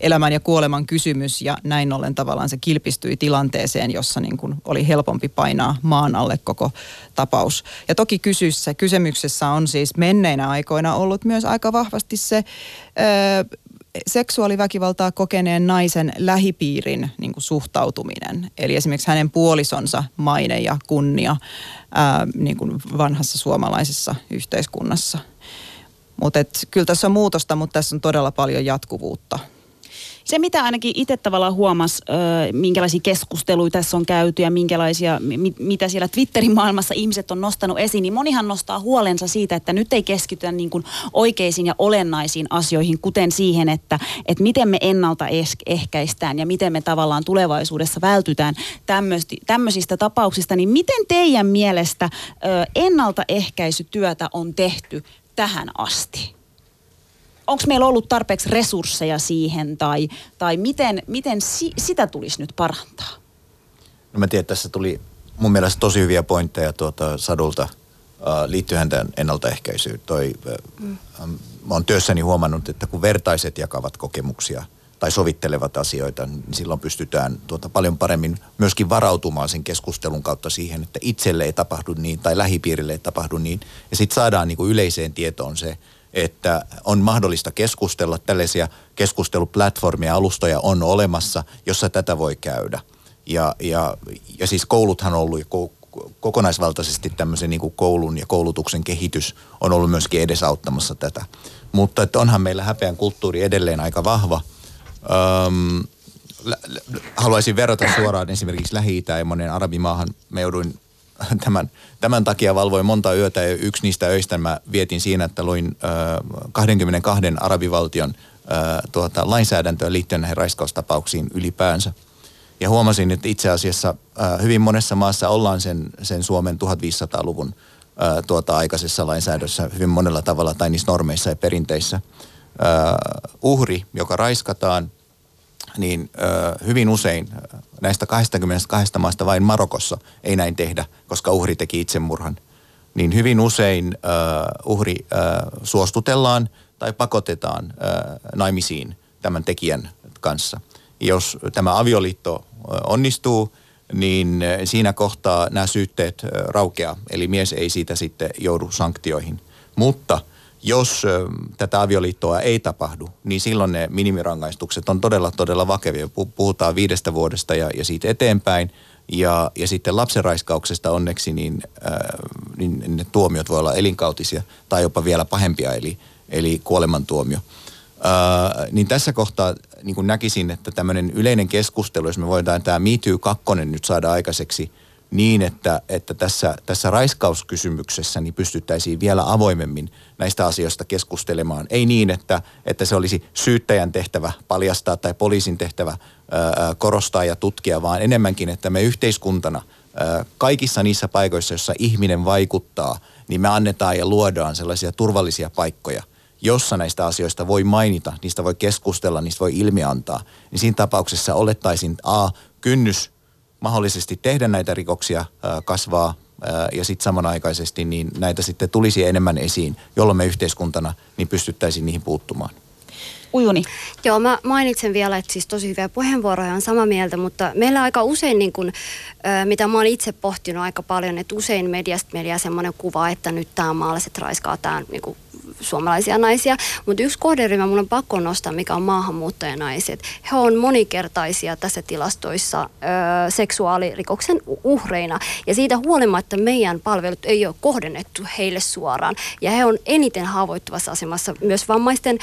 elämän ja kuoleman kysymys ja näin ollen tavallaan se kilpistyi tilanteeseen, jossa niin kuin oli helpompi painaa maan alle koko tapaus. Ja toki kysyssä, kysymyksessä on siis menneinä aikoina ollut myös aika vahvasti se ö, seksuaaliväkivaltaa kokeneen naisen lähipiirin niin kuin suhtautuminen. Eli esimerkiksi hänen puolisonsa maine ja kunnia ää, niin kuin vanhassa suomalaisessa yhteiskunnassa. Mutta kyllä tässä on muutosta, mutta tässä on todella paljon jatkuvuutta se, mitä ainakin itse tavallaan huomas, minkälaisia keskusteluita tässä on käyty ja minkälaisia, mitä siellä Twitterin maailmassa ihmiset on nostanut esiin, niin monihan nostaa huolensa siitä, että nyt ei keskitytä niin kuin oikeisiin ja olennaisiin asioihin, kuten siihen, että, että miten me ennaltaehkäistään ja miten me tavallaan tulevaisuudessa vältytään tämmöisistä tapauksista. Niin miten teidän mielestä ennaltaehkäisytyötä on tehty tähän asti? Onko meillä ollut tarpeeksi resursseja siihen tai, tai miten, miten si, sitä tulisi nyt parantaa? No mä tiedän, että tässä tuli mun mielestä tosi hyviä pointteja tuota Sadulta uh, liittyen tähän ennaltaehkäisyyn. Toi, mm. uh, mä oon työssäni huomannut, että kun vertaiset jakavat kokemuksia tai sovittelevat asioita, niin silloin pystytään tuota paljon paremmin myöskin varautumaan sen keskustelun kautta siihen, että itselle ei tapahdu niin tai lähipiirille ei tapahdu niin. Ja sitten saadaan niin kuin yleiseen tietoon se, että on mahdollista keskustella. Tällaisia keskusteluplatformia, alustoja on olemassa, jossa tätä voi käydä. Ja, ja, ja siis kouluthan on ollut kokonaisvaltaisesti tämmöisen niin kuin koulun ja koulutuksen kehitys on ollut myöskin edesauttamassa tätä. Mutta että onhan meillä häpeän kulttuuri edelleen aika vahva. Öm, haluaisin verrata suoraan esimerkiksi Lähi-Itään ja monen arabimaahan. Me jouduin <laughs> tämän, tämän takia valvoin monta yötä ja yksi niistä öistä mä vietin siinä, että luin äh, 22 arabivaltion äh, tuota, lainsäädäntöä liittyen näihin raiskaustapauksiin ylipäänsä. Ja huomasin, että itse asiassa äh, hyvin monessa maassa ollaan sen, sen Suomen 1500-luvun äh, tuota, aikaisessa lainsäädössä hyvin monella tavalla tai niissä normeissa ja perinteissä. Äh, uhri, joka raiskataan – niin hyvin usein näistä 22 maasta vain Marokossa ei näin tehdä, koska uhri teki itsemurhan. Niin hyvin usein uhri suostutellaan tai pakotetaan naimisiin tämän tekijän kanssa. Jos tämä avioliitto onnistuu, niin siinä kohtaa nämä syytteet raukeaa, eli mies ei siitä sitten joudu sanktioihin. Mutta – jos tätä avioliittoa ei tapahdu, niin silloin ne minimirangaistukset on todella, todella vakavia. Puhutaan viidestä vuodesta ja, ja siitä eteenpäin. Ja, ja sitten lapsenraiskauksesta onneksi, niin, äh, niin ne tuomiot voi olla elinkautisia tai jopa vielä pahempia, eli, eli kuolemantuomio. Äh, niin tässä kohtaa niin näkisin, että tämmöinen yleinen keskustelu, jos me voidaan tämä Me Too 2 nyt saada aikaiseksi – niin, että, että tässä, tässä raiskauskysymyksessä niin pystyttäisiin vielä avoimemmin näistä asioista keskustelemaan. Ei niin, että, että se olisi syyttäjän tehtävä paljastaa tai poliisin tehtävä korostaa ja tutkia, vaan enemmänkin, että me yhteiskuntana kaikissa niissä paikoissa, joissa ihminen vaikuttaa, niin me annetaan ja luodaan sellaisia turvallisia paikkoja, jossa näistä asioista voi mainita, niistä voi keskustella, niistä voi ilmiantaa, niin siinä tapauksessa olettaisin A, kynnys mahdollisesti tehdä näitä rikoksia kasvaa ja sitten samanaikaisesti niin näitä sitten tulisi enemmän esiin, jolloin me yhteiskuntana niin pystyttäisiin niihin puuttumaan. Ujuni. Joo, mä mainitsen vielä, että siis tosi hyviä puheenvuoroja on samaa mieltä, mutta meillä aika usein, niin kun, mitä mä oon itse pohtinut aika paljon, että usein mediasta meillä semmoinen kuva, että nyt tämä maalaiset raiskaa, tämä niin suomalaisia naisia. Mutta yksi kohderyhmä mun on pakko nostaa, mikä on maahanmuuttajanaiset. He on monikertaisia tässä tilastoissa ö, seksuaalirikoksen uhreina. Ja siitä huolimatta meidän palvelut ei ole kohdennettu heille suoraan. Ja he on eniten haavoittuvassa asemassa myös vammaisten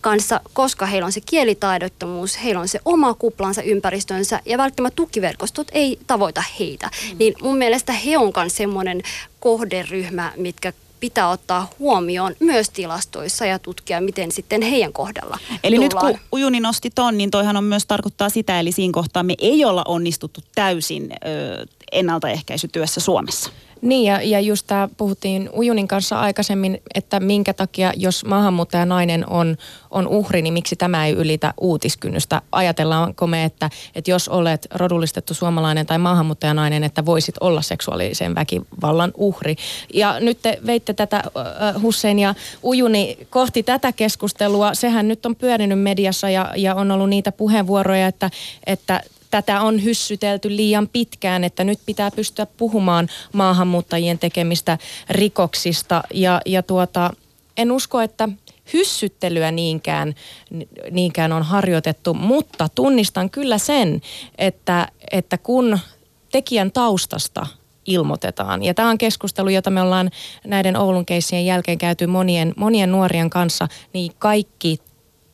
kanssa, koska heillä on se kielitaidottomuus, heillä on se oma kuplansa ympäristönsä ja välttämättä tukiverkostot ei tavoita heitä. Mm. Niin mun mielestä he on myös semmoinen kohderyhmä, mitkä pitää ottaa huomioon myös tilastoissa ja tutkia, miten sitten heidän kohdalla Eli tullaan. nyt kun Ujuni nosti ton, niin toihan on myös tarkoittaa sitä, eli siinä kohtaa me ei olla onnistuttu täysin ö, ennaltaehkäisytyössä Suomessa. Niin ja, ja just tämä puhuttiin Ujunin kanssa aikaisemmin, että minkä takia jos maahanmuuttajanainen on, on uhri, niin miksi tämä ei ylitä uutiskynnystä. Ajatellaanko me, että, että jos olet rodullistettu suomalainen tai maahanmuuttajanainen, että voisit olla seksuaalisen väkivallan uhri. Ja nyt te veitte tätä Hussein ja Ujuni kohti tätä keskustelua. Sehän nyt on pyörinyt mediassa ja, ja on ollut niitä puheenvuoroja, että, että tätä on hyssytelty liian pitkään, että nyt pitää pystyä puhumaan maahanmuuttajien tekemistä rikoksista. Ja, ja tuota, en usko, että hyssyttelyä niinkään, niinkään on harjoitettu, mutta tunnistan kyllä sen, että, että kun tekijän taustasta ilmoitetaan. Ja tämä on keskustelu, jota me ollaan näiden Oulun keissien jälkeen käyty monien, monien nuorien kanssa, niin kaikki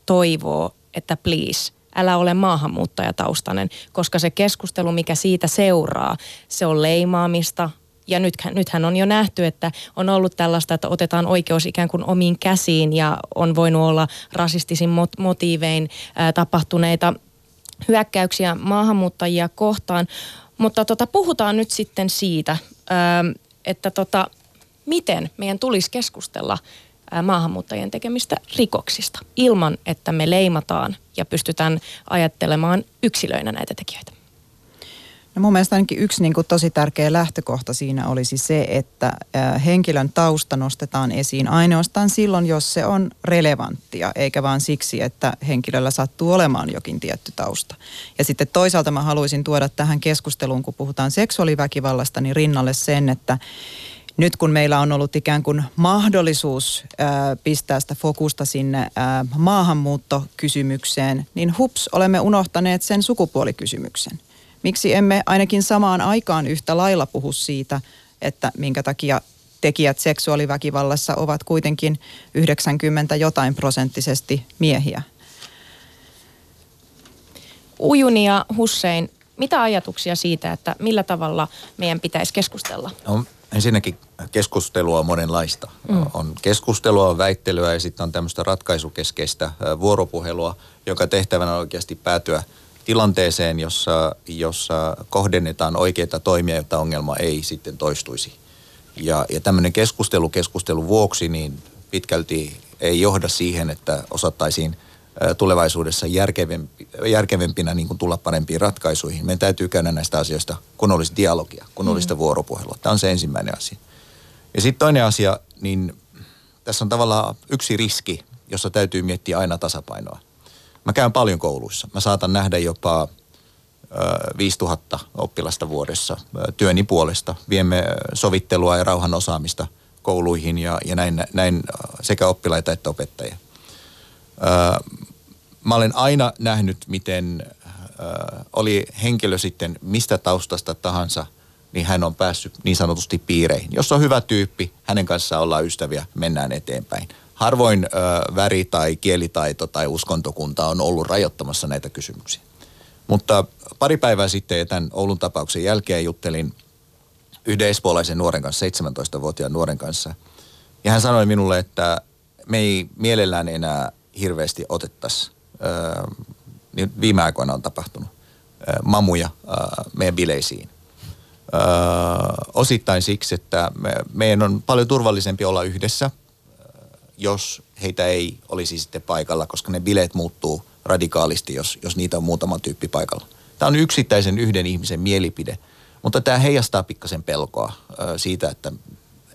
toivoo, että please – älä ole maahanmuuttajataustainen, koska se keskustelu, mikä siitä seuraa, se on leimaamista, ja nythän, nythän on jo nähty, että on ollut tällaista, että otetaan oikeus ikään kuin omiin käsiin ja on voinut olla rasistisin mot- motiivein ää, tapahtuneita hyökkäyksiä maahanmuuttajia kohtaan. Mutta tota, puhutaan nyt sitten siitä, ää, että tota, miten meidän tulisi keskustella maahanmuuttajien tekemistä rikoksista ilman, että me leimataan ja pystytään ajattelemaan yksilöinä näitä tekijöitä. No mun mielestä ainakin yksi niin kuin tosi tärkeä lähtökohta siinä olisi se, että henkilön tausta nostetaan esiin ainoastaan silloin, jos se on relevanttia, eikä vaan siksi, että henkilöllä sattuu olemaan jokin tietty tausta. Ja sitten toisaalta mä haluaisin tuoda tähän keskusteluun, kun puhutaan seksuaaliväkivallasta, niin rinnalle sen, että nyt kun meillä on ollut ikään kuin mahdollisuus pistää sitä fokusta sinne maahanmuuttokysymykseen, niin hups, olemme unohtaneet sen sukupuolikysymyksen. Miksi emme ainakin samaan aikaan yhtä lailla puhu siitä, että minkä takia tekijät seksuaaliväkivallassa ovat kuitenkin 90 jotain prosenttisesti miehiä? Ujuni ja Hussein, mitä ajatuksia siitä, että millä tavalla meidän pitäisi keskustella? No, ensinnäkin keskustelua on monenlaista. Mm. On keskustelua, on väittelyä ja sitten on tämmöistä ratkaisukeskeistä vuoropuhelua, joka tehtävänä on oikeasti päätyä tilanteeseen, jossa, jossa kohdennetaan oikeita toimia, jotta ongelma ei sitten toistuisi. Ja, ja tämmöinen keskustelu keskustelun vuoksi niin pitkälti ei johda siihen, että osattaisiin – tulevaisuudessa järkevempi, järkevempinä niin kuin tulla parempiin ratkaisuihin. Meidän täytyy käydä näistä asioista kunnollista dialogia, kunnollista mm. vuoropuhelua. Tämä on se ensimmäinen asia. Ja sitten toinen asia, niin tässä on tavallaan yksi riski, jossa täytyy miettiä aina tasapainoa. Mä käyn paljon kouluissa. Mä saatan nähdä jopa 5000 oppilasta vuodessa työni puolesta. Viemme sovittelua ja rauhan osaamista kouluihin ja, ja näin, näin sekä oppilaita että opettajia mä olen aina nähnyt, miten oli henkilö sitten mistä taustasta tahansa, niin hän on päässyt niin sanotusti piireihin. Jos on hyvä tyyppi, hänen kanssaan ollaan ystäviä, mennään eteenpäin. Harvoin väri tai kielitaito tai uskontokunta on ollut rajoittamassa näitä kysymyksiä. Mutta pari päivää sitten tämän Oulun tapauksen jälkeen juttelin yhden espoolaisen nuoren kanssa, 17-vuotiaan nuoren kanssa. Ja hän sanoi minulle, että me ei mielellään enää hirveästi otettaisiin niin viime aikoina on tapahtunut, mamuja meidän bileisiin. Osittain siksi, että me, meidän on paljon turvallisempi olla yhdessä, jos heitä ei olisi sitten paikalla, koska ne bileet muuttuu radikaalisti, jos, jos niitä on muutama tyyppi paikalla. Tämä on yksittäisen yhden ihmisen mielipide, mutta tämä heijastaa pikkasen pelkoa siitä, että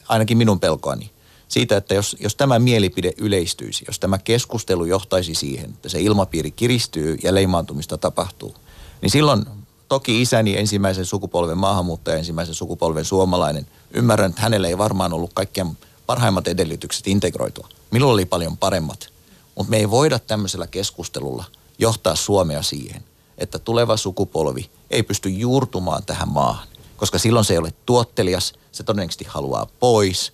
ainakin minun pelkoani, siitä, että jos, jos tämä mielipide yleistyisi, jos tämä keskustelu johtaisi siihen, että se ilmapiiri kiristyy ja leimaantumista tapahtuu, niin silloin toki isäni ensimmäisen sukupolven maahanmuuttaja, ensimmäisen sukupolven suomalainen, ymmärrän, että hänellä ei varmaan ollut kaikkein parhaimmat edellytykset integroitua. Minulla oli paljon paremmat. Mutta me ei voida tämmöisellä keskustelulla johtaa Suomea siihen, että tuleva sukupolvi ei pysty juurtumaan tähän maahan. Koska silloin se ei ole tuottelias, se todennäköisesti haluaa pois.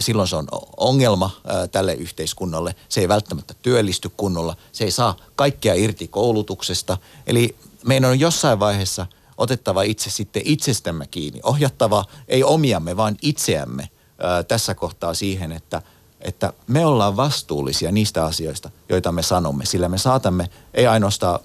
Silloin se on ongelma tälle yhteiskunnalle. Se ei välttämättä työllisty kunnolla. Se ei saa kaikkea irti koulutuksesta. Eli meidän on jossain vaiheessa otettava itse sitten itsestämme kiinni. Ohjattava ei omiamme, vaan itseämme tässä kohtaa siihen, että, että me ollaan vastuullisia niistä asioista, joita me sanomme. Sillä me saatamme ei ainoastaan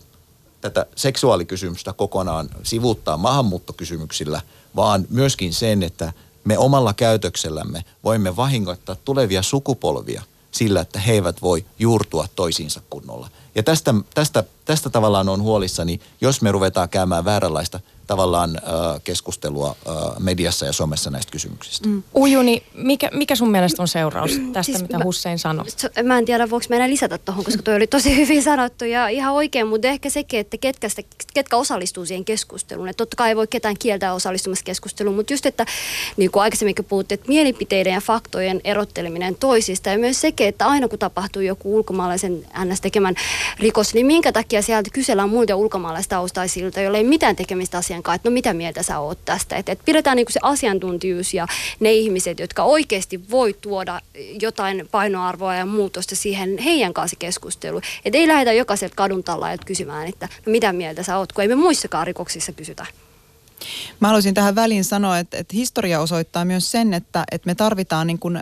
tätä seksuaalikysymystä kokonaan sivuuttaa maahanmuuttokysymyksillä, vaan myöskin sen, että me omalla käytöksellämme voimme vahingoittaa tulevia sukupolvia sillä, että he eivät voi juurtua toisiinsa kunnolla. Ja tästä, tästä, tästä tavallaan on huolissani, jos me ruvetaan käymään vääränlaista tavallaan keskustelua mediassa ja somessa näistä kysymyksistä. Mm. Ujuni, mikä, mikä sun mielestä on seuraus tästä, siis mitä mä, Hussein sanoi? Mä en tiedä, voiko mä enää lisätä tuohon, koska toi oli tosi <laughs> hyvin sanottu ja ihan oikein, mutta ehkä sekin, että ketkä, sitä, ketkä osallistuu siihen keskusteluun. Että totta kai ei voi ketään kieltää osallistumassa keskusteluun, mutta just, että niin kuin aikaisemminkin puhuttiin, että mielipiteiden ja faktojen erotteleminen toisista ja myös sekin, että aina kun tapahtuu joku ulkomaalaisen ns. tekemän rikos, niin minkä takia sieltä kysellään muilta ulkomaalaistaustaisilta, joilla ei mitään tekemistä asian kanssa, että no mitä mieltä sä oot tästä. Että et pidetään niinku se asiantuntijuus ja ne ihmiset, jotka oikeasti voi tuoda jotain painoarvoa ja muutosta siihen heidän kanssa keskusteluun. Että ei lähdetä jokaiselta kadun kysymään, että no mitä mieltä sä oot, kun ei me muissakaan rikoksissa kysytä. Mä haluaisin tähän väliin sanoa, että, että historia osoittaa myös sen, että, että me tarvitaan niin kuin, ä,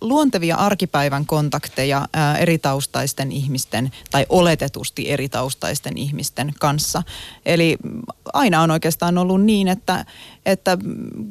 luontevia arkipäivän kontakteja ä, eri taustaisten ihmisten tai oletetusti eri taustaisten ihmisten kanssa. Eli aina on oikeastaan ollut niin, että, että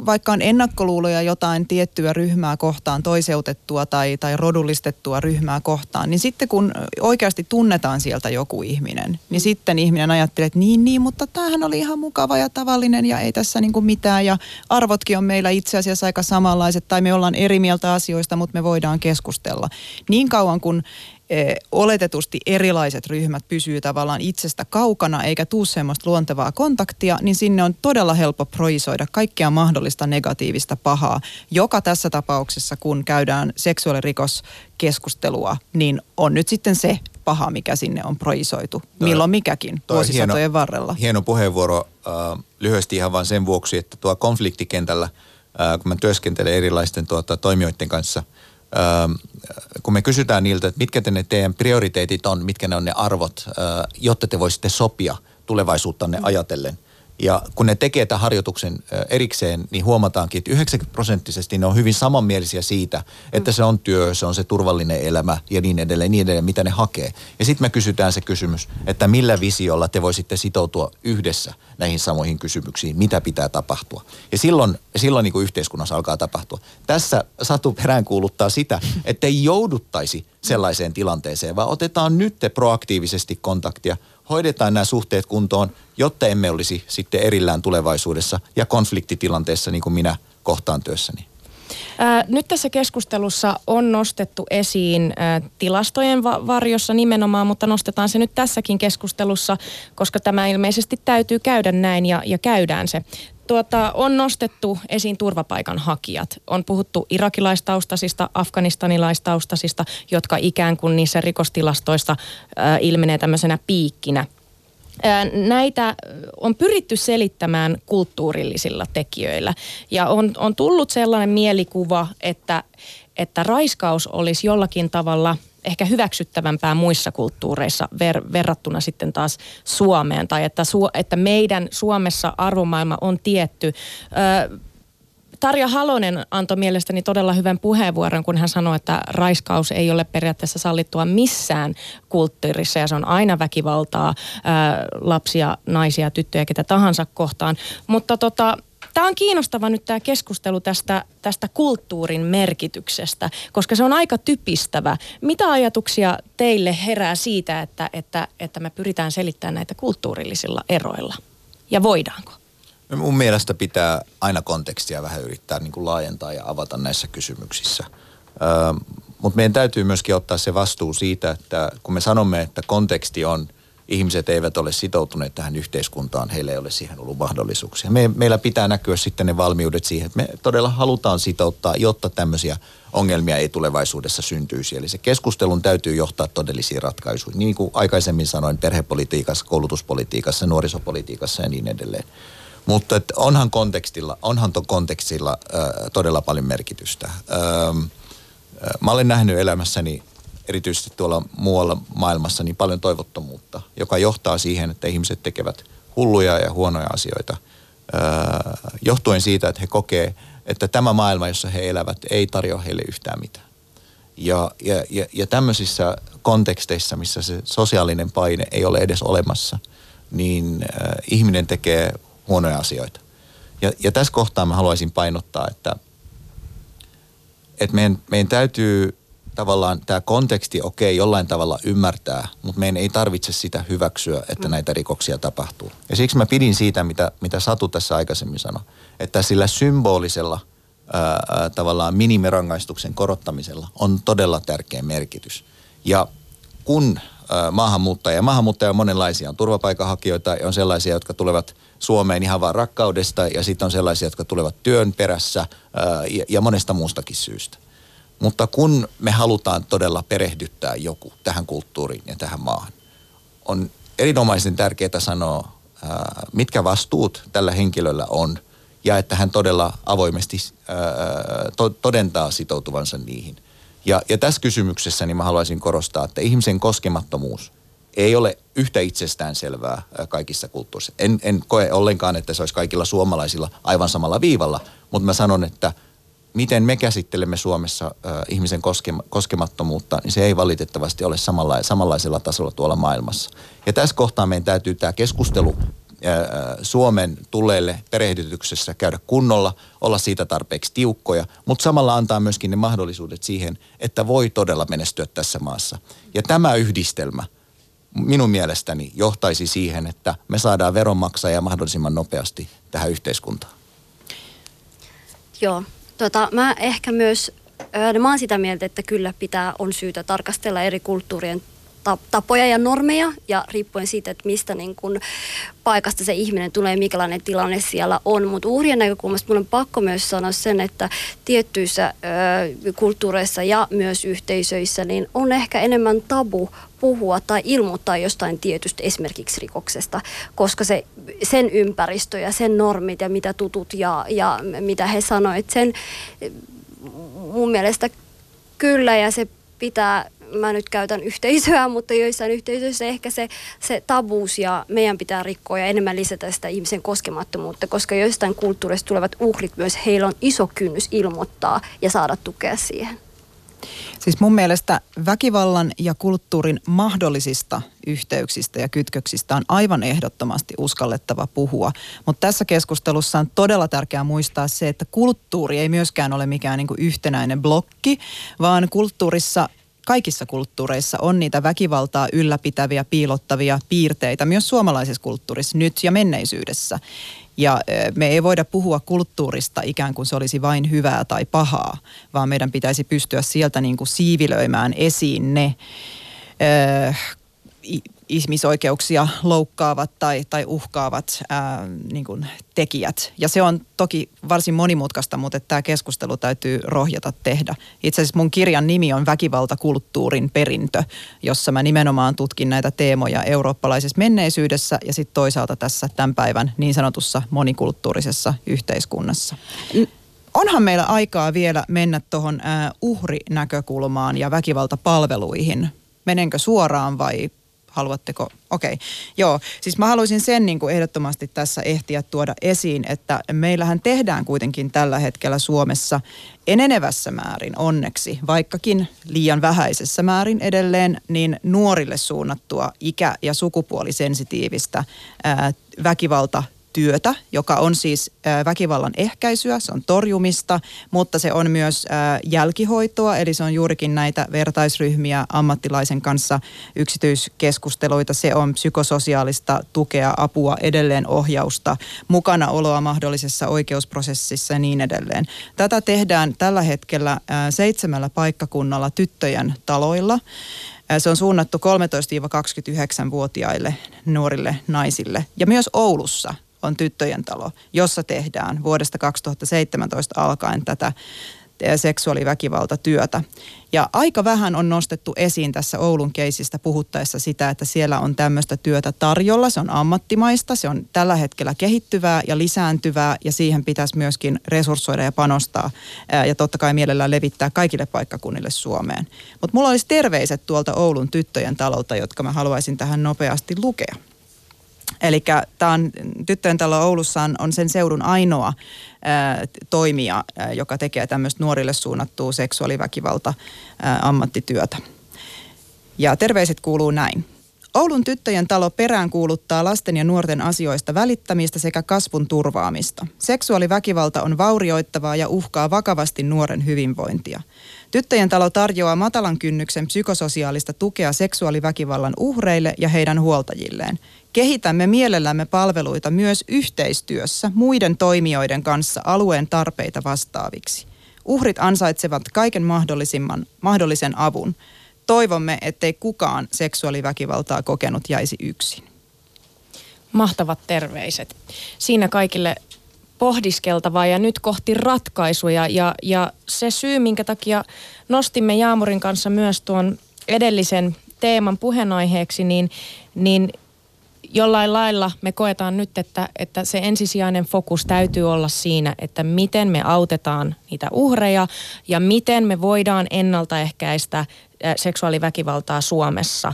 vaikka on ennakkoluuloja jotain tiettyä ryhmää kohtaan, toiseutettua tai, tai rodullistettua ryhmää kohtaan, niin sitten kun oikeasti tunnetaan sieltä joku ihminen, niin sitten ihminen ajattelee, että niin, niin, mutta tämähän oli ihan mukava ja tavallinen ja ei tässä niin kuin mitään ja arvotkin on meillä itse asiassa aika samanlaiset tai me ollaan eri mieltä asioista, mutta me voidaan keskustella. Niin kauan kun Eh, oletetusti erilaiset ryhmät pysyy tavallaan itsestä kaukana eikä tuu semmoista luontevaa kontaktia, niin sinne on todella helppo projisoida kaikkea mahdollista negatiivista pahaa, joka tässä tapauksessa, kun käydään seksuaalirikoskeskustelua, niin on nyt sitten se paha, mikä sinne on projisoitu, milloin mikäkin vuosisatojen hieno, varrella. Hieno puheenvuoro, äh, lyhyesti ihan vain sen vuoksi, että tuo konfliktikentällä, äh, kun mä työskentelen erilaisten tuota, toimijoiden kanssa – kun me kysytään niiltä, että mitkä te ne teidän prioriteetit on, mitkä ne on ne arvot, jotta te voisitte sopia tulevaisuuttanne mm. ajatellen – ja kun ne tekee tämän harjoituksen erikseen, niin huomataankin, että 90 prosenttisesti ne on hyvin samanmielisiä siitä, että se on työ, se on se turvallinen elämä ja niin edelleen, niin edelleen, mitä ne hakee. Ja sitten me kysytään se kysymys, että millä visiolla te voisitte sitoutua yhdessä näihin samoihin kysymyksiin, mitä pitää tapahtua. Ja silloin, silloin niin kuin yhteiskunnassa alkaa tapahtua. Tässä Satu peräänkuuluttaa sitä, että ei jouduttaisi sellaiseen tilanteeseen, vaan otetaan nyt proaktiivisesti kontaktia – hoidetaan nämä suhteet kuntoon, jotta emme olisi sitten erillään tulevaisuudessa ja konfliktitilanteessa niin kuin minä kohtaan työssäni. Nyt tässä keskustelussa on nostettu esiin tilastojen varjossa nimenomaan, mutta nostetaan se nyt tässäkin keskustelussa, koska tämä ilmeisesti täytyy käydä näin ja, ja käydään se. Tuota, on nostettu esiin turvapaikanhakijat. On puhuttu irakilaistaustaisista, afganistanilaistaustasista, jotka ikään kuin niissä rikostilastoissa äh, ilmenee tämmöisenä piikkinä. Näitä on pyritty selittämään kulttuurillisilla tekijöillä. Ja on, on tullut sellainen mielikuva, että, että raiskaus olisi jollakin tavalla – ehkä hyväksyttävämpää muissa kulttuureissa ver, verrattuna sitten taas Suomeen. Tai että, su, että meidän Suomessa arvomaailma on tietty. Ö, Tarja Halonen antoi mielestäni todella hyvän puheenvuoron, kun hän sanoi, että raiskaus ei ole periaatteessa sallittua missään kulttuurissa ja se on aina väkivaltaa ää, lapsia, naisia, tyttöjä, ketä tahansa kohtaan. Mutta tota, Tämä on kiinnostava nyt tämä keskustelu tästä, tästä kulttuurin merkityksestä, koska se on aika typistävä. Mitä ajatuksia teille herää siitä, että, että, että me pyritään selittämään näitä kulttuurillisilla eroilla? Ja voidaanko? Mun mielestä pitää aina kontekstia vähän yrittää niin kuin laajentaa ja avata näissä kysymyksissä. Mutta meidän täytyy myöskin ottaa se vastuu siitä, että kun me sanomme, että konteksti on ihmiset eivät ole sitoutuneet tähän yhteiskuntaan, heillä ei ole siihen ollut mahdollisuuksia. Me, meillä pitää näkyä sitten ne valmiudet siihen, että me todella halutaan sitouttaa, jotta tämmöisiä ongelmia ei tulevaisuudessa syntyisi. Eli se keskustelun täytyy johtaa todellisiin ratkaisuihin, niin kuin aikaisemmin sanoin, perhepolitiikassa, koulutuspolitiikassa, nuorisopolitiikassa ja niin edelleen. Mutta että onhan kontekstilla, onhan tuon kontekstilla äh, todella paljon merkitystä. Äh, mä olen nähnyt elämässäni erityisesti tuolla muualla maailmassa niin paljon toivottomuutta, joka johtaa siihen, että ihmiset tekevät hulluja ja huonoja asioita äh, johtuen siitä, että he kokee, että tämä maailma, jossa he elävät, ei tarjoa heille yhtään mitään. Ja, ja, ja, ja tämmöisissä konteksteissa, missä se sosiaalinen paine ei ole edes olemassa, niin äh, ihminen tekee huonoja asioita. Ja, ja tässä kohtaa mä haluaisin painottaa, että, että meidän, meidän täytyy tavallaan tämä konteksti, okei, okay, jollain tavalla ymmärtää, mutta meidän ei tarvitse sitä hyväksyä, että mm. näitä rikoksia tapahtuu. Ja siksi mä pidin siitä, mitä, mitä Satu tässä aikaisemmin sanoi, että sillä symbolisella ää, tavallaan minimirangaistuksen korottamisella on todella tärkeä merkitys. Ja kun ää, maahanmuuttajia, maahanmuuttajia on monenlaisia, on turvapaikanhakijoita ja on sellaisia, jotka tulevat Suomeen ihan vain rakkaudesta ja sitten on sellaisia, jotka tulevat työn perässä ää, ja, ja monesta muustakin syystä. Mutta kun me halutaan todella perehdyttää joku tähän kulttuuriin ja tähän maahan, on erinomaisen tärkeää sanoa, mitkä vastuut tällä henkilöllä on ja että hän todella avoimesti todentaa sitoutuvansa niihin. Ja, ja tässä kysymyksessä niin mä haluaisin korostaa, että ihmisen koskemattomuus ei ole yhtä itsestään selvää kaikissa kulttuurissa. En, en koe ollenkaan, että se olisi kaikilla suomalaisilla aivan samalla viivalla, mutta mä sanon, että – miten me käsittelemme Suomessa ihmisen koskema, koskemattomuutta, niin se ei valitettavasti ole samalla, samanlaisella tasolla tuolla maailmassa. Ja tässä kohtaa meidän täytyy tämä keskustelu Suomen tulleille perehdytyksessä käydä kunnolla, olla siitä tarpeeksi tiukkoja, mutta samalla antaa myöskin ne mahdollisuudet siihen, että voi todella menestyä tässä maassa. Ja tämä yhdistelmä minun mielestäni johtaisi siihen, että me saadaan veronmaksajia mahdollisimman nopeasti tähän yhteiskuntaan. Joo, Tota, mä ehkä myös, mä oon sitä mieltä, että kyllä pitää, on syytä tarkastella eri kulttuurien tapoja ja normeja ja riippuen siitä, että mistä niin kun paikasta se ihminen tulee, mikälainen tilanne siellä on. Mutta uhrien näkökulmasta mun on pakko myös sanoa sen, että tiettyissä ö, kulttuureissa ja myös yhteisöissä niin on ehkä enemmän tabu puhua tai ilmoittaa jostain tietystä esimerkiksi rikoksesta, koska se, sen ympäristö ja sen normit ja mitä tutut ja, ja mitä he sanoivat, sen mun mielestä kyllä ja se pitää mä nyt käytän yhteisöä, <laughs> mutta joissain yhteisöissä ehkä se, se tabuus ja meidän pitää rikkoa ja enemmän lisätä sitä ihmisen koskemattomuutta, koska joistain kulttuurista tulevat uhrit myös, heillä on iso kynnys ilmoittaa ja saada tukea siihen. Siis mun mielestä väkivallan ja kulttuurin mahdollisista yhteyksistä ja kytköksistä on aivan ehdottomasti uskallettava puhua. Mutta tässä keskustelussa on todella tärkeää muistaa se, että kulttuuri ei myöskään ole mikään niinku yhtenäinen blokki, vaan kulttuurissa kaikissa kulttuureissa on niitä väkivaltaa ylläpitäviä, piilottavia piirteitä, myös suomalaisessa kulttuurissa nyt ja menneisyydessä. Ja me ei voida puhua kulttuurista ikään kuin se olisi vain hyvää tai pahaa, vaan meidän pitäisi pystyä sieltä niin kuin siivilöimään esiin ne ihmisoikeuksia loukkaavat tai, tai uhkaavat ää, niin kuin tekijät. Ja se on toki varsin monimutkaista, mutta tämä keskustelu täytyy rohjata tehdä. Itse asiassa mun kirjan nimi on Väkivaltakulttuurin perintö, jossa mä nimenomaan tutkin näitä teemoja eurooppalaisessa menneisyydessä ja sitten toisaalta tässä tämän päivän niin sanotussa monikulttuurisessa yhteiskunnassa. Onhan meillä aikaa vielä mennä tuohon uhrinäkökulmaan ja väkivaltapalveluihin. Menenkö suoraan vai haluatteko? Okei, okay. joo. Siis mä haluaisin sen niin kuin ehdottomasti tässä ehtiä tuoda esiin, että meillähän tehdään kuitenkin tällä hetkellä Suomessa enenevässä määrin onneksi, vaikkakin liian vähäisessä määrin edelleen, niin nuorille suunnattua ikä- ja sukupuolisensitiivistä ää, väkivalta työtä, joka on siis väkivallan ehkäisyä, se on torjumista, mutta se on myös jälkihoitoa, eli se on juurikin näitä vertaisryhmiä ammattilaisen kanssa yksityiskeskusteluita, se on psykososiaalista tukea, apua, edelleen ohjausta, mukanaoloa mahdollisessa oikeusprosessissa ja niin edelleen. Tätä tehdään tällä hetkellä seitsemällä paikkakunnalla tyttöjen taloilla Se on suunnattu 13-29-vuotiaille nuorille naisille. Ja myös Oulussa on tyttöjen talo, jossa tehdään vuodesta 2017 alkaen tätä seksuaaliväkivaltatyötä. Ja aika vähän on nostettu esiin tässä Oulun keisistä puhuttaessa sitä, että siellä on tämmöistä työtä tarjolla. Se on ammattimaista, se on tällä hetkellä kehittyvää ja lisääntyvää ja siihen pitäisi myöskin resurssoida ja panostaa ja totta kai mielellään levittää kaikille paikkakunnille Suomeen. Mutta mulla olisi terveiset tuolta Oulun tyttöjen talolta, jotka mä haluaisin tähän nopeasti lukea. Eli tämä on, Tyttöjen talo Oulussa on, on sen seudun ainoa ää, toimija, ää, joka tekee tämmöistä nuorille suunnattua seksuaaliväkivalta ää, ammattityötä. Ja terveiset kuuluu näin. Oulun tyttöjen talo perään kuuluttaa lasten ja nuorten asioista välittämistä sekä kasvun turvaamista. Seksuaaliväkivalta on vaurioittavaa ja uhkaa vakavasti nuoren hyvinvointia. Tyttöjen talo tarjoaa matalan kynnyksen psykososiaalista tukea seksuaaliväkivallan uhreille ja heidän huoltajilleen. Kehitämme mielellämme palveluita myös yhteistyössä muiden toimijoiden kanssa alueen tarpeita vastaaviksi. Uhrit ansaitsevat kaiken mahdollisimman, mahdollisen avun. Toivomme, ettei kukaan seksuaaliväkivaltaa kokenut jäisi yksin. Mahtavat terveiset. Siinä kaikille pohdiskeltavaa ja nyt kohti ratkaisuja. Ja, ja se syy, minkä takia nostimme Jaamurin kanssa myös tuon edellisen teeman puheenaiheeksi, niin, niin jollain lailla me koetaan nyt, että, että se ensisijainen fokus täytyy olla siinä, että miten me autetaan niitä uhreja ja miten me voidaan ennaltaehkäistä seksuaaliväkivaltaa Suomessa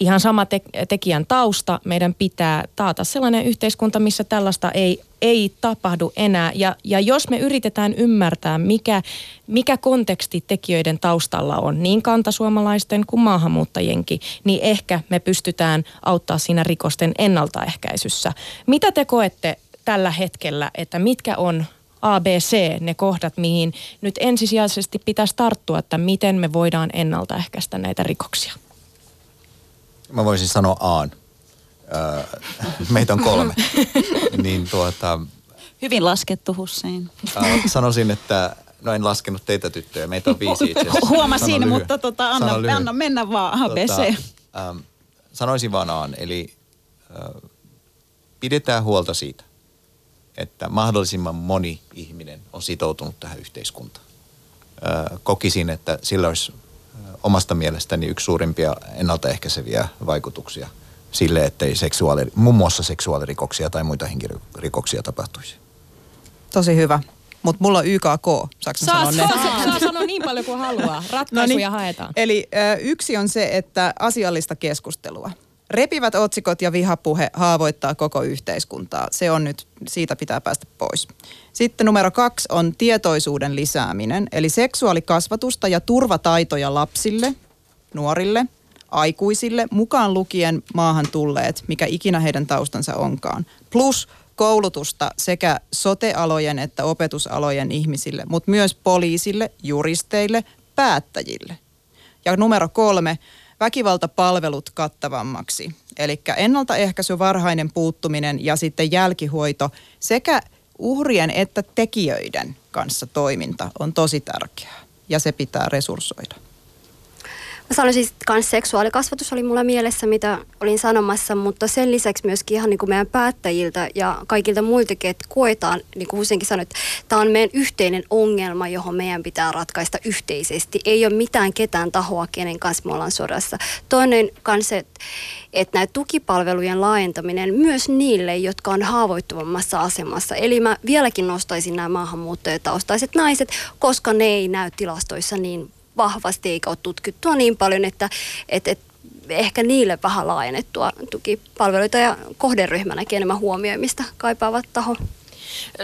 ihan sama te- tekijän tausta, meidän pitää taata sellainen yhteiskunta, missä tällaista ei, ei tapahdu enää. Ja, ja jos me yritetään ymmärtää, mikä, mikä konteksti tekijöiden taustalla on, niin kantasuomalaisten kuin maahanmuuttajienkin, niin ehkä me pystytään auttaa siinä rikosten ennaltaehkäisyssä. Mitä te koette tällä hetkellä, että mitkä on ABC, ne kohdat, mihin nyt ensisijaisesti pitäisi tarttua, että miten me voidaan ennaltaehkäistä näitä rikoksia? Mä voisin sanoa Aan. Öö, meitä on kolme. <laughs> niin tuota, Hyvin laskettu Hussein. Äh, sanoisin, että no en laskenut teitä tyttöjä, meitä on viisi itse asiassa. Huomasin, lyhy- mutta tota, anna, anna mennä vaan ABC. Tota, ähm, sanoisin vaan Aan, eli äh, pidetään huolta siitä, että mahdollisimman moni ihminen on sitoutunut tähän yhteiskuntaan. Äh, kokisin, että sillä olisi omasta mielestäni yksi suurimpia ennaltaehkäiseviä vaikutuksia sille, ettei seksuaali, muun muassa seksuaalirikoksia tai muita henkirikoksia tapahtuisi. Tosi hyvä. Mutta mulla on YKK, saanko saa, sanoa saa, saa, saa sanoa niin paljon kuin haluaa. Ratkaisuja no niin, haetaan. Eli ö, yksi on se, että asiallista keskustelua. Repivät otsikot ja vihapuhe haavoittaa koko yhteiskuntaa. Se on nyt, siitä pitää päästä pois. Sitten numero kaksi on tietoisuuden lisääminen, eli seksuaalikasvatusta ja turvataitoja lapsille, nuorille, aikuisille, mukaan lukien maahan tulleet, mikä ikinä heidän taustansa onkaan. Plus koulutusta sekä sotealojen että opetusalojen ihmisille, mutta myös poliisille, juristeille, päättäjille. Ja numero kolme, väkivaltapalvelut kattavammaksi. Eli ennaltaehkäisy, varhainen puuttuminen ja sitten jälkihoito sekä uhrien että tekijöiden kanssa toiminta on tosi tärkeää ja se pitää resurssoida. Mä sanoisin, että myös seksuaalikasvatus oli mulla mielessä, mitä olin sanomassa, mutta sen lisäksi myöskin ihan niin kuin meidän päättäjiltä ja kaikilta muiltakin, että koetaan, niin kuin Husenkin sanoi, että tämä on meidän yhteinen ongelma, johon meidän pitää ratkaista yhteisesti. Ei ole mitään ketään tahoa, kenen kanssa me ollaan sodassa. Toinen kanssa, että että näitä tukipalvelujen laajentaminen myös niille, jotka on haavoittuvammassa asemassa. Eli mä vieläkin nostaisin nämä maahanmuuttajataustaiset naiset, koska ne ei näy tilastoissa niin vahvasti eikä ole tutkittua niin paljon, että, että, että ehkä niille vähän laajennettua tukipalveluita ja kohderyhmänäkin enemmän huomioimista kaipaavat taho.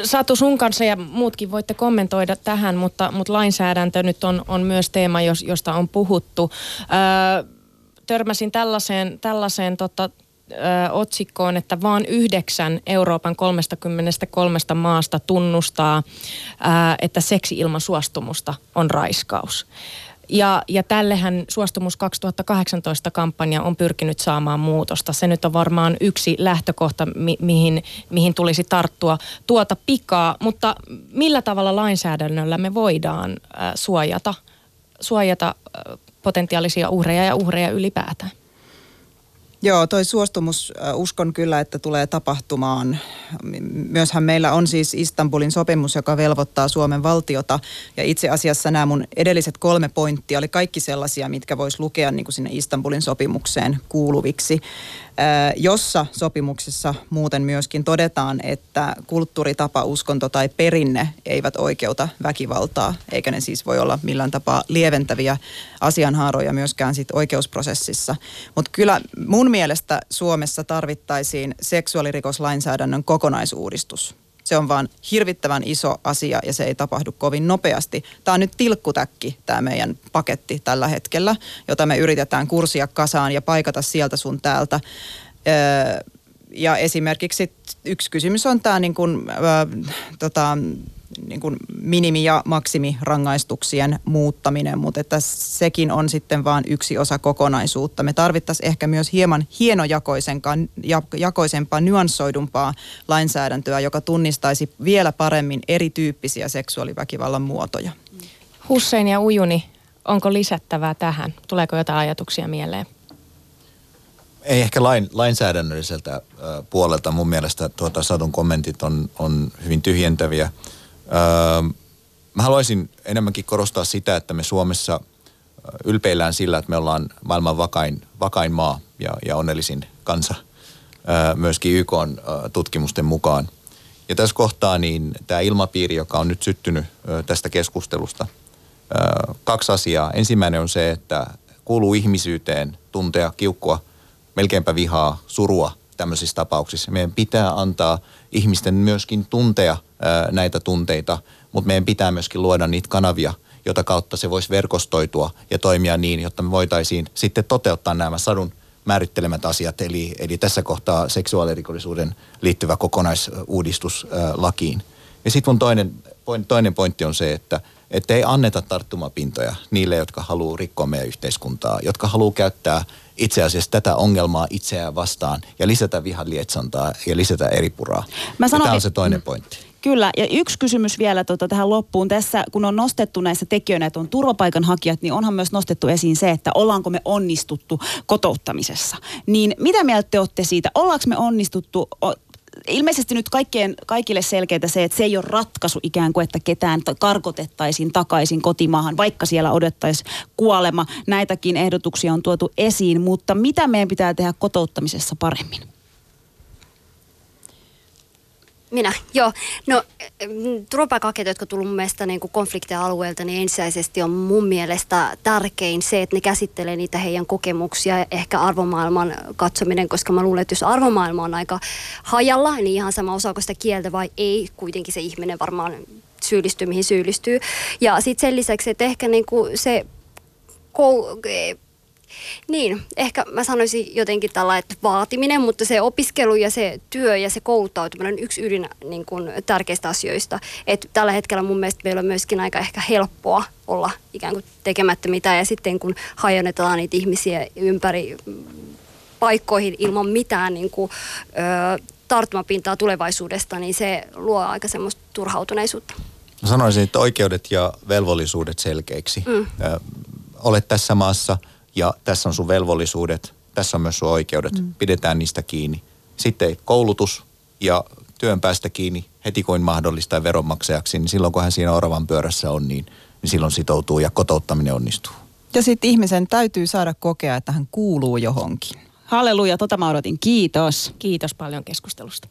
Satu sun kanssa ja muutkin voitte kommentoida tähän, mutta, mutta lainsäädäntö nyt on, on myös teema, josta on puhuttu. Öö, törmäsin tällaiseen, tällaiseen tota, ö, otsikkoon, että vain yhdeksän Euroopan 33 maasta tunnustaa, ö, että seksi ilman suostumusta on raiskaus. Ja, ja tällehän Suostumus 2018-kampanja on pyrkinyt saamaan muutosta. Se nyt on varmaan yksi lähtökohta, mi- mihin, mihin tulisi tarttua tuota pikaa. Mutta millä tavalla lainsäädännöllä me voidaan äh, suojata, suojata äh, potentiaalisia uhreja ja uhreja ylipäätään. Joo, toi suostumus uskon kyllä, että tulee tapahtumaan. Myöshän meillä on siis Istanbulin sopimus, joka velvoittaa Suomen valtiota. Ja itse asiassa nämä mun edelliset kolme pointtia oli kaikki sellaisia, mitkä vois lukea niin kuin sinne Istanbulin sopimukseen kuuluviksi jossa sopimuksessa muuten myöskin todetaan, että kulttuuritapa, uskonto tai perinne eivät oikeuta väkivaltaa, eikä ne siis voi olla millään tapaa lieventäviä asianhaaroja myöskään sit oikeusprosessissa. Mutta kyllä mun mielestä Suomessa tarvittaisiin seksuaalirikoslainsäädännön kokonaisuudistus. Se on vaan hirvittävän iso asia ja se ei tapahdu kovin nopeasti. Tämä on nyt tilkkutäkki, tämä meidän paketti tällä hetkellä, jota me yritetään kursia kasaan ja paikata sieltä sun täältä. ja esimerkiksi yksi kysymys on tämä niin kuin, äh, tota, niin kuin minimi- ja maksimirangaistuksien muuttaminen, mutta että sekin on sitten vain yksi osa kokonaisuutta. Me tarvittaisiin ehkä myös hieman hienojakoisempaa, nyanssoidumpaa lainsäädäntöä, joka tunnistaisi vielä paremmin erityyppisiä seksuaaliväkivallan muotoja. Hussein ja Ujuni, onko lisättävää tähän? Tuleeko jotain ajatuksia mieleen? Ei ehkä lain, lainsäädännölliseltä puolelta mun mielestä tuota Sadun kommentit on, on hyvin tyhjentäviä. Mä haluaisin enemmänkin korostaa sitä, että me Suomessa ylpeillään sillä, että me ollaan maailman vakain, vakain maa ja, ja onnellisin kansa myöskin YK tutkimusten mukaan. Ja tässä kohtaa niin tämä ilmapiiri, joka on nyt syttynyt tästä keskustelusta, kaksi asiaa. Ensimmäinen on se, että kuuluu ihmisyyteen tuntea kiukkua, melkeinpä vihaa, surua tämmöisissä tapauksissa. Meidän pitää antaa ihmisten myöskin tuntea näitä tunteita, mutta meidän pitää myöskin luoda niitä kanavia, jota kautta se voisi verkostoitua ja toimia niin, jotta me voitaisiin sitten toteuttaa nämä sadun määrittelemät asiat, eli, eli tässä kohtaa seksuaalirikollisuuden liittyvä kokonaisuudistus lakiin. Ja sitten mun toinen, toinen pointti on se, että että ei anneta tarttumapintoja niille, jotka haluaa rikkoa meidän yhteiskuntaa, jotka haluaa käyttää itse asiassa tätä ongelmaa itseään vastaan ja lisätä vihan lietsontaa ja lisätä eripuraa. Mä sanon, tämä on se toinen pointti. Kyllä, ja yksi kysymys vielä tota, tähän loppuun. Tässä, kun on nostettu näissä tekijöinä, että on turvapaikanhakijat, niin onhan myös nostettu esiin se, että ollaanko me onnistuttu kotouttamisessa. Niin mitä mieltä te olette siitä? Ollaanko me onnistuttu ilmeisesti nyt kaikkien, kaikille selkeää se, että se ei ole ratkaisu ikään kuin, että ketään karkotettaisiin takaisin kotimaahan, vaikka siellä odottaisi kuolema. Näitäkin ehdotuksia on tuotu esiin, mutta mitä meidän pitää tehdä kotouttamisessa paremmin? Minä, joo. No mm, turvapaikanhakijat, jotka tullut mun mielestä niin kuin konfliktialueelta, niin ensisijaisesti on mun mielestä tärkein se, että ne käsittelee niitä heidän kokemuksia ja ehkä arvomaailman katsominen, koska mä luulen, että jos arvomaailma on aika hajalla, niin ihan sama osaako sitä kieltä vai ei, kuitenkin se ihminen varmaan syyllistyy, mihin syyllistyy. Ja sitten sen lisäksi, että ehkä niin kuin se niin, ehkä mä sanoisin jotenkin tällä, että vaatiminen, mutta se opiskelu ja se työ ja se kouluttautuminen on yksi ydin niin kuin, tärkeistä asioista. Et tällä hetkellä mun mielestä meillä on myöskin aika ehkä helppoa olla ikään kuin tekemättä mitään ja sitten kun hajonnetaan niitä ihmisiä ympäri paikkoihin ilman mitään niin kuin, ö, tarttumapintaa tulevaisuudesta, niin se luo aika semmoista turhautuneisuutta. Sanoisin, että oikeudet ja velvollisuudet selkeiksi. Mm. Ö, olet tässä maassa – ja tässä on sun velvollisuudet, tässä on myös sun oikeudet, mm. pidetään niistä kiinni. Sitten koulutus ja työn päästä kiinni heti kuin mahdollista ja veronmaksajaksi, niin silloin kun hän siinä oravan pyörässä on, niin, niin silloin sitoutuu ja kotouttaminen onnistuu. Ja sitten ihmisen täytyy saada kokea, että hän kuuluu johonkin. Halleluja, tota mä odotin. Kiitos. Kiitos paljon keskustelusta.